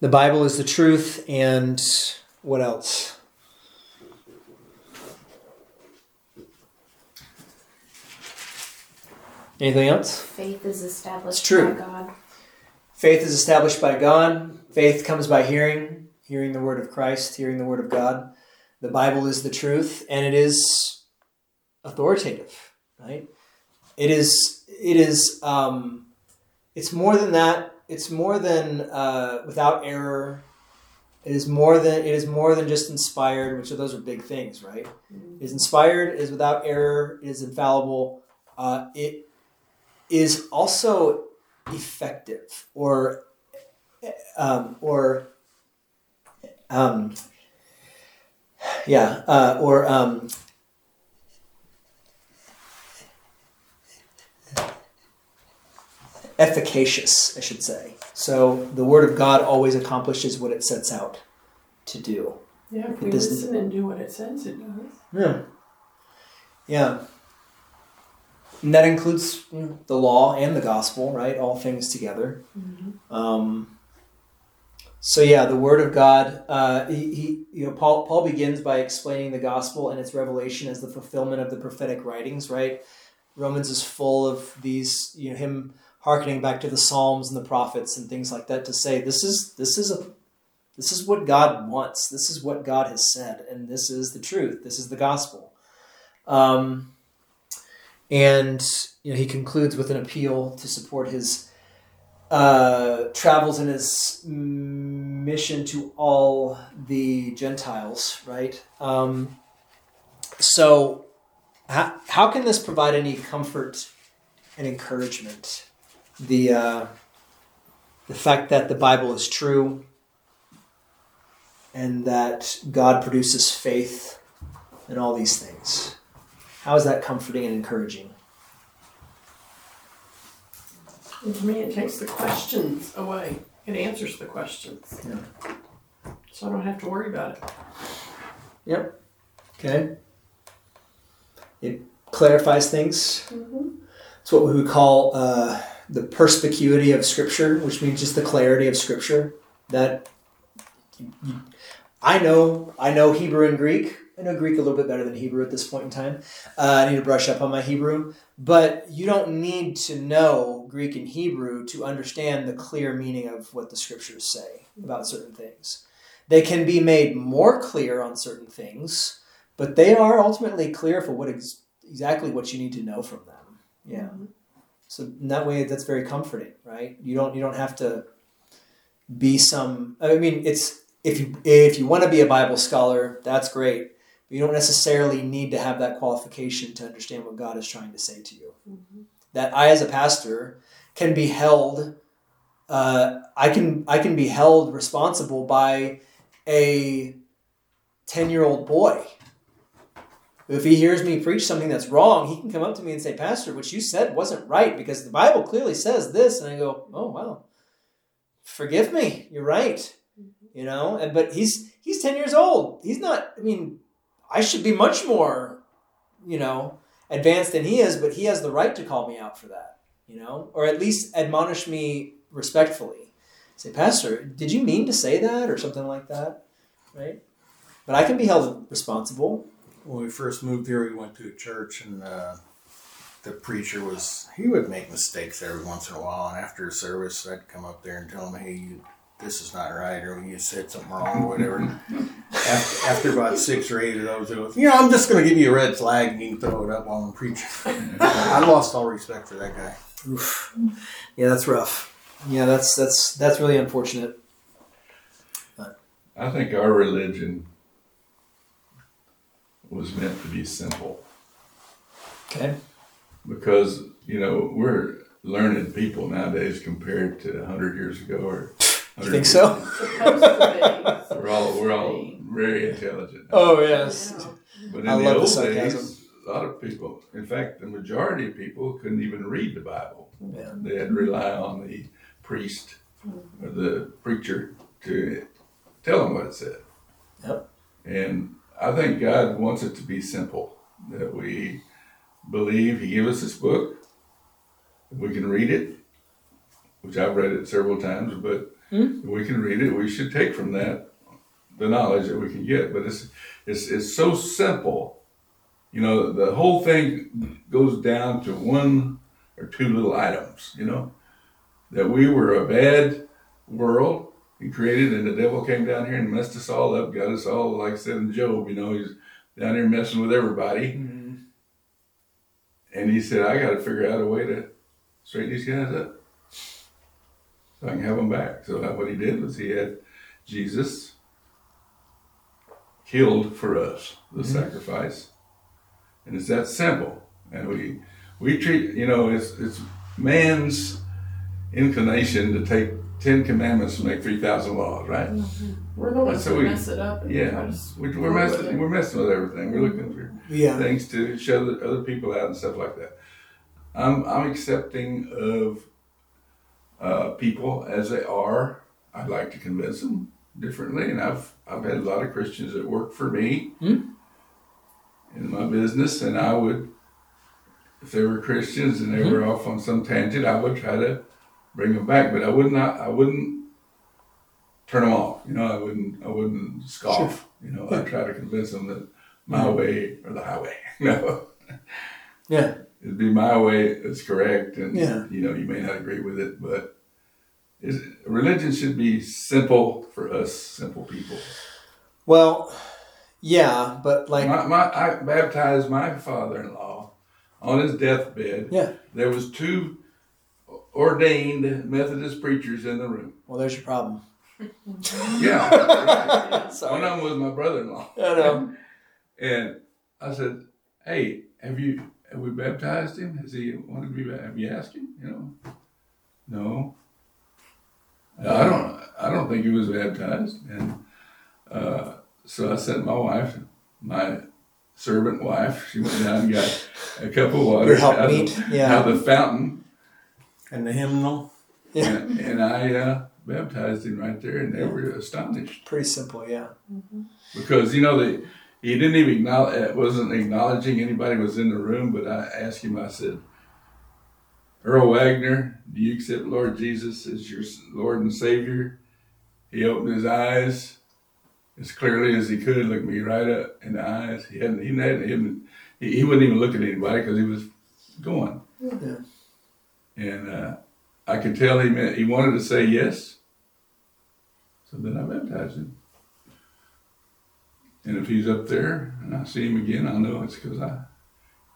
The Bible is the truth, and what else? Anything else? Faith is established It's true. by God. Faith is established by God. Faith comes by hearing, hearing the word of Christ, hearing the word of God. The Bible is the truth, and it is authoritative, right? It is. It is. Um, it's more than that. It's more than uh, without error. It is more than. It is more than just inspired, which are those are big things, right? It is inspired. It is without error. It is infallible. Uh, it is also effective or um, or um, yeah uh, or um, efficacious I should say so the word of God always accomplishes what it sets out to do Yeah, if It we doesn't- listen and do what it says it does. yeah yeah and that includes you know, the law and the gospel right all things together Um, so yeah, the Word of God. Uh, he, he, you know, Paul Paul begins by explaining the gospel and its revelation as the fulfillment of the prophetic writings. Right, Romans is full of these. You know, him hearkening back to the Psalms and the prophets and things like that to say this is this is a this is what God wants. This is what God has said, and this is the truth. This is the gospel. Um, and you know he concludes with an appeal to support his uh, travels and his mission to all the Gentiles. Right. Um, so, how, how can this provide any comfort and encouragement? The uh, the fact that the Bible is true and that God produces faith and all these things. How is that comforting and encouraging? And to me, it takes the questions away. It answers the questions. Yeah. So I don't have to worry about it. Yep. Okay. It clarifies things. It's what we would call uh, the perspicuity of Scripture, which means just the clarity of Scripture. That I know, I know Hebrew and Greek. I know Greek a little bit better than Hebrew at this point in time. Uh, I need to brush up on my Hebrew, but you don't need to know Greek and Hebrew to understand the clear meaning of what the Scriptures say about certain things. They can be made more clear on certain things, but they are ultimately clear for what ex- exactly what you need to know from them. Yeah. So in that way, that's very comforting, right? You don't you don't have to be some. I mean, it's if you if you want to be a Bible scholar, that's great. But you don't necessarily need to have that qualification to understand what God is trying to say to you. That I, as a pastor, can be held. Uh, I can I can be held responsible by a ten year old boy if he hears me preach something that's wrong, he can come up to me and say, Pastor, what you said wasn't right because the Bible clearly says this. And I go, Oh, wow. Forgive me. You're right. Mm-hmm. You know, and but he's he's 10 years old. He's not, I mean, I should be much more, you know, advanced than he is, but he has the right to call me out for that, you know, or at least admonish me respectfully. Say, Pastor, did you mean to say that or something like that? Right? But I can be held responsible. When we first moved here, we went to a church, and uh, the preacher was he would make mistakes every once in a while. And after a service, I'd come up there and tell him, "Hey, you, this is not right," or "You said something wrong," or whatever. after, after about six or eight of those, it was, you know, I'm just going to give you a red flag, and you can throw it up while I'm preaching. I lost all respect for that guy. Oof. Yeah, that's rough. Yeah, that's that's that's really unfortunate. I think our religion was meant to be simple Okay. because you know we're learned people nowadays compared to hundred years ago or. You 100 think so? Supposed We're all we're all very intelligent. Oh yes. But in I the love the old sarcasm. days, a lot of people, in fact, the majority of people couldn't even read the Bible. Yeah. They had to rely on the priest or the preacher to tell them what it said. Yep. And I think God wants it to be simple. That we believe He gave us this book. We can read it, which I've read it several times, but Hmm. we can read it. We should take from that the knowledge that we can get. But it's it's it's so simple. You know, the whole thing goes down to one or two little items. You know, that we were a bad world. He created, and the devil came down here and messed us all up. Got us all, like I said in Job. You know, he's down here messing with everybody. Mhm. And he said, I got to figure out a way to straighten these guys up so I can have them back. So that, what he did was he had Jesus killed for us, the sacrifice. And it's that simple. And we we treat, you know, it's, it's man's inclination to take 10 commandments and make 3,000 laws, right? We're the ones So we- mess it up. and Yeah. try to s- We, we're, roll with messing, we're messing with everything. We're looking for Yeah. things to show the other people out and stuff like that. I'm I'm accepting of uh, people as they are. I'd like to convince them differently, and I've I've had a lot of Christians that work for me Hmm. in my business, and I would, if they were Christians and they were off on some tangent, I would try to bring them back, but I would not. I wouldn't turn them off. You know, I wouldn't. I wouldn't scoff. You know, I try to convince them that my way or the highway. no. Yeah. It'd be my way It's correct, and Yeah. you know you may not agree with it, but is, religion should be simple for us simple people. Well, yeah, but like my, my, I baptized my father-in-law on his deathbed. Yeah. There was two ordained Methodist preachers in the room. Well, there's your problem. Yeah. right. One of them was my brother-in-law. I know. And I said, "Hey, have you have we baptized him? Has he wanted to be baptized? Have you asked him? You know, no. I don't. I don't think he was baptized." And uh, so I sent my wife, my servant wife. She went down and got a cup of water Your out of, Yeah. out of the fountain, And the hymnal. Yeah. and, and I uh, baptized him right there, and they were astonished Pretty simple, yeah. because you know they he didn't even acknowledge wasn't acknowledging anybody was in the room but i asked him i said earl wagner do you accept lord jesus as your lord and savior he opened his eyes as clearly as he could looked me right up in the eyes he hadn't he hadn't, he, hadn't, he, he wouldn't even look at anybody because he was going Yeah. And uh, i could tell he meant he wanted to say yes so then i baptized him and if he's up there and I see him again, I'll know it's because I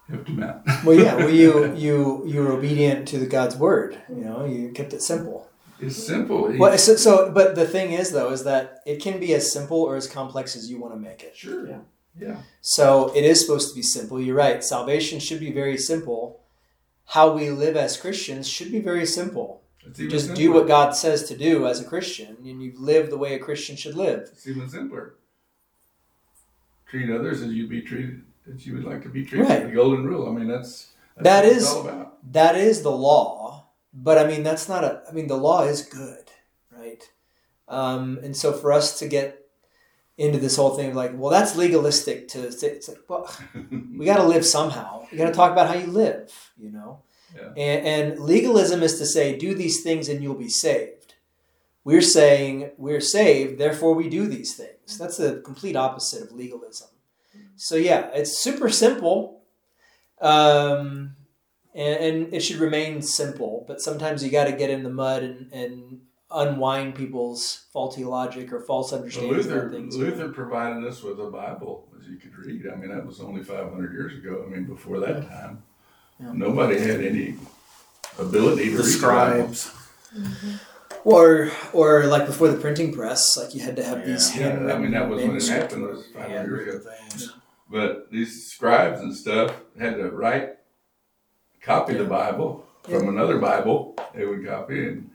helped him out. Well, yeah. Well, you you you were obedient to the God's word. You know, you kept it simple. it's simple. Well, so, so but the thing is though is that it can be as simple or as complex as you want to make it. sure. Yeah. Yeah. So it is supposed to be simple. You're right. Salvation should be very simple. How we live as Christians should be very simple. Just do what God says to do as a Christian, and you live the way a Christian should live. It's even simpler. Treat others as you'd be treated, as you would like to be treated. Right. The golden rule. I mean, that's, that's that what is all about. that is the law, but I mean that's not a. I mean the law is good, right? Um, and so for us to get into this whole thing of like, well, that's legalistic to say. It's like, well, we got to live somehow. We got to talk about how you live, you know. Yeah. And, and legalism is to say, do these things and you'll be saved. We're saying we're saved, therefore we do these things. That's the complete opposite of legalism. So yeah, it's super simple, um, and, and it should remain simple. But sometimes you got to get in the mud and, and unwind people's faulty logic or false Well, understandings Luther, about things. Luther provided us with a Bible as you could read. I mean, that was only 500 years ago. I mean, before that time, Yeah. nobody had any ability to The read the Bible. scribes. Or, or like before the printing press, like you had to have these Yeah, handwritten I mean, that was when it happened. Was 500 yeah. years ago. Things. But these scribes and stuff had to write, copy the Bible from another Bible. They would copy and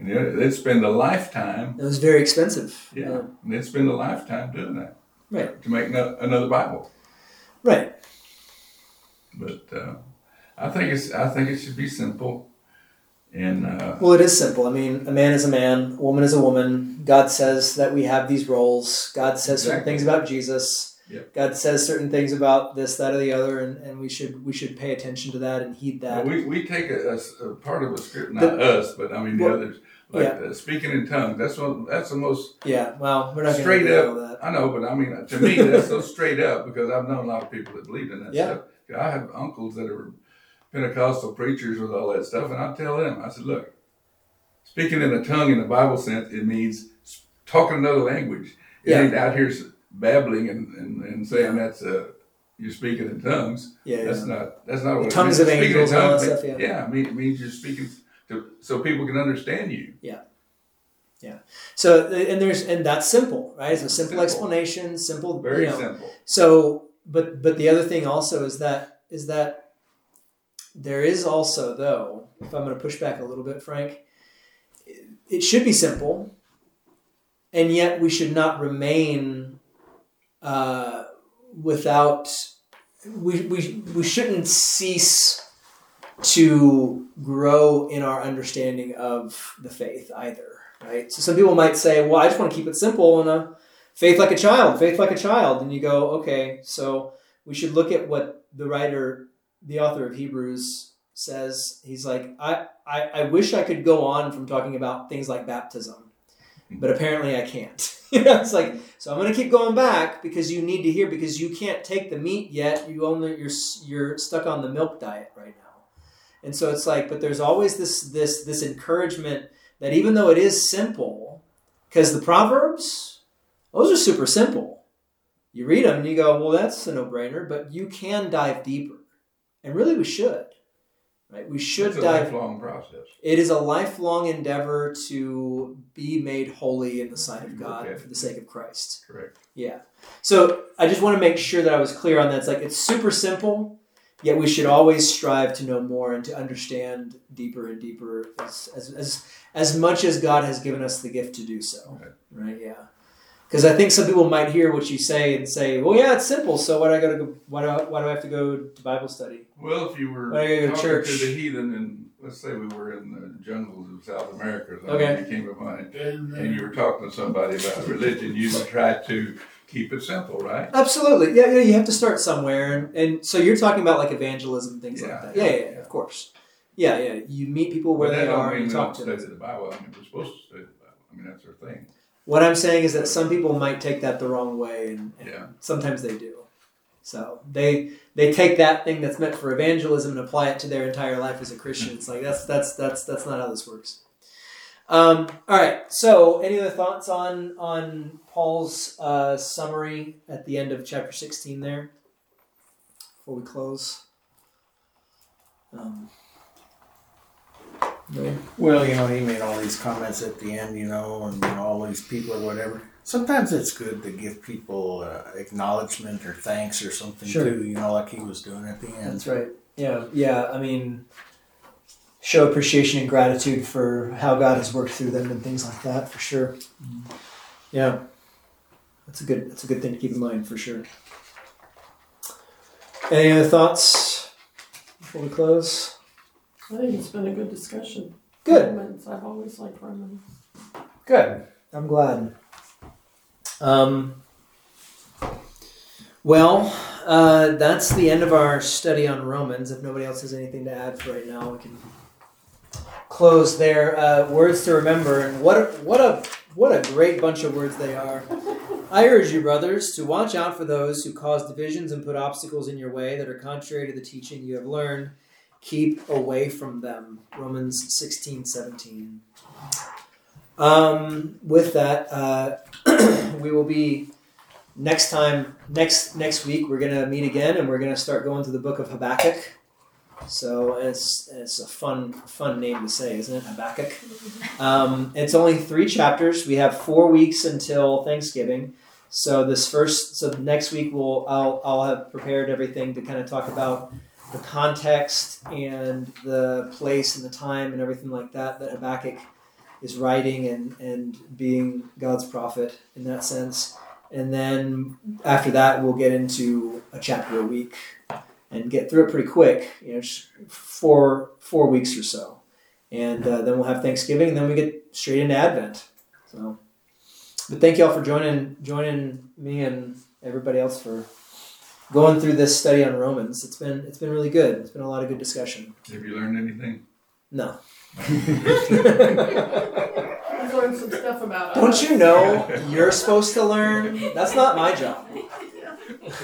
and they- they'd spend a lifetime. It was very expensive. Yeah, and they'd spend a lifetime doing that. Right. To make no, another Bible, Right. but uh, I think it's I think it should be simple, and uh, Well, it is simple. I mean, a man is a man, a woman is a woman. God says that we have these roles. God says certain things about Jesus. Yep. God says certain things about this, that, or the other, and, and we should we should pay attention to that and heed that. we, we take a part of a script, not us, but I mean the Well, others, like uh, speaking in tongues. That's what that's the most yeah. Well, we're not straight up. that. I know, but I mean, to me, that's so straight up because I've known a lot of people that believe in that Yeah. stuff. I have uncles that are Pentecostal preachers with all that stuff, and I tell them, I said, look, speaking in a tongue in the Bible sense, it means talking another language. It Yeah. ain't out here babbling and, and, and saying that's uh, you're speaking in tongues. Yeah. That's yeah. not that's not what it tongues means. of angels and all that tongues stuff, yeah. yeah, it means you're speaking to, so people can understand you. Yeah. Yeah. So and there's and that's simple, right? It's a simple, Simple. explanation, simple. Very you know. simple. So, but but the other thing also is that is that there is also though, if I'm going to push back a little bit, Frank, it, it should be simple, and yet we should not remain uh, without. We, we we shouldn't cease to grow in our understanding of the faith either, right? So some people might say, "Well, I just want to keep it simple and uh, faith like a child, faith like a child. And you go, okay, so we should look at what the writer, the author of Hebrews says. He's like, I, I, I wish I could go on from talking about things like baptism, but apparently I can't. you know, it's like, so I'm going to keep going back because you need to hear, because you can't take the meat yet. You only, you're, you're stuck on the milk diet right. And so it's like, but there's always this, this, this encouragement that even though it is simple, because the Proverbs, those are super simple. You read them and you go, well, that's a no brainer, but you can dive deeper. and really we should. Right? We should It's a dive lifelong process. it is a lifelong endeavor to be made holy in the sight of God Okay. for the sake of Christ. Correct. Yeah. So I just want to make sure that I was clear on that. It's like it's super simple, yet we should always strive to know more and to understand deeper and deeper as as as, as much as God has given us the gift to do so. Right. Right? Yeah. Because I think some people might hear what you say and say, "Well, yeah, it's simple. So why do I got to go? Why do I, why do I have to go to Bible study?" Well, if you were Why do you go to talking church? to the heathen, and let's say we were in the jungles of South America, or something, Okay. you came to mind, And, uh, and you were talking to somebody about religion, you would try to keep it simple, right? Absolutely. Yeah, yeah, you have to start somewhere. And, and so you're talking about like evangelism, things like that. Yeah, yeah, yeah, of course. Yeah, yeah. You meet people where But they are mean and we talk to them. study the Bible. I mean, we're supposed to study the Bible. I mean, that's our thing. What I'm saying is that some people might take that the wrong way, and, and Yeah. sometimes they do. So they they take that thing that's meant for evangelism and apply it to their entire life as a Christian. It's like that's that's that's that's not how this works. Um, all right. So, any other thoughts on on Paul's uh, summary at the end of chapter sixteen there? Before we close. Um, no? Well, you know, he made all these comments at the end, you know, and you know, all these people or whatever. Sometimes it's good to give people uh, acknowledgement or thanks or something Sure. too, you know, like he was doing at the end. That's right. Yeah, yeah. I mean, show appreciation and gratitude for how God has worked through them and things like that, for sure. Yeah, that's a good. That's a good thing to keep in mind for sure. Any other thoughts before we close? I think it's been a good discussion. Good. Romans. I've always liked Romans. Good. I'm glad. Um, well, uh, that's the end of our study on Romans. If nobody else has anything to add for right now, we can close there. Uh, words to remember, and what a, what a what a great bunch of words they are. I urge you, brothers, to watch out for those who cause divisions and put obstacles in your way that are contrary to the teaching you have learned. Keep away from them. Romans 16, 17. Um, with that, uh, we will be next time next next week. We're gonna meet again, and we're gonna start going through the book of Habakkuk. So it's it's a fun fun name to say, isn't it? Habakkuk. Um, it's only three chapters. We have four weeks until Thanksgiving. So this first, so next week we'll I'll I'll have prepared everything to kind of talk about the context and the place and the time and everything like that that Habakkuk is writing and and being God's prophet in that sense. And then after that, we'll get into a chapter a week and get through it pretty quick. You know, four four weeks or so, and uh, then we'll have Thanksgiving, and then we get straight into Advent. So, but thank y'all for joining joining me and everybody else for going through this study on Romans. It's been it's been really good. It's been a lot of good discussion. Have you learned anything? No. Learned some stuff about Don't us. you know you're supposed to learn? That's not my job.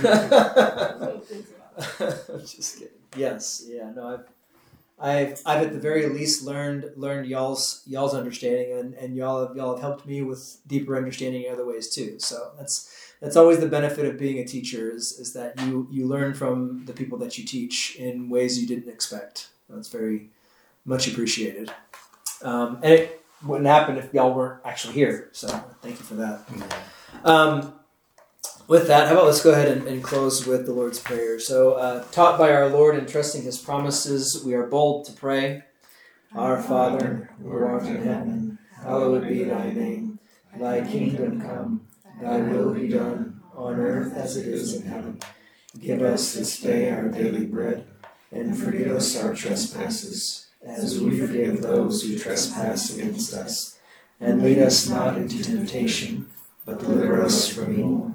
Just kidding. Yes, yeah, no, I've, I've, I've at the very least learned learned y'all's y'all's understanding, and, and y'all have y'all have helped me with deeper understanding in other ways too. So that's that's always the benefit of being a teacher is is that you you learn from the people that you teach in ways you didn't expect. That's very much appreciated. Um, and it wouldn't happen if y'all weren't actually here. So thank you for that. Um, with that, how about let's go ahead and, and close with the Lord's Prayer. So, uh, taught by our Lord and trusting His promises, we are bold to pray. Our Father, who art in heaven, hallowed be thy name. Thy kingdom come, thy will be done, on earth as it is in heaven. Give us this day our daily bread, and forgive us our trespasses, as we forgive those who trespass against us. And lead us not into temptation, but deliver us from evil.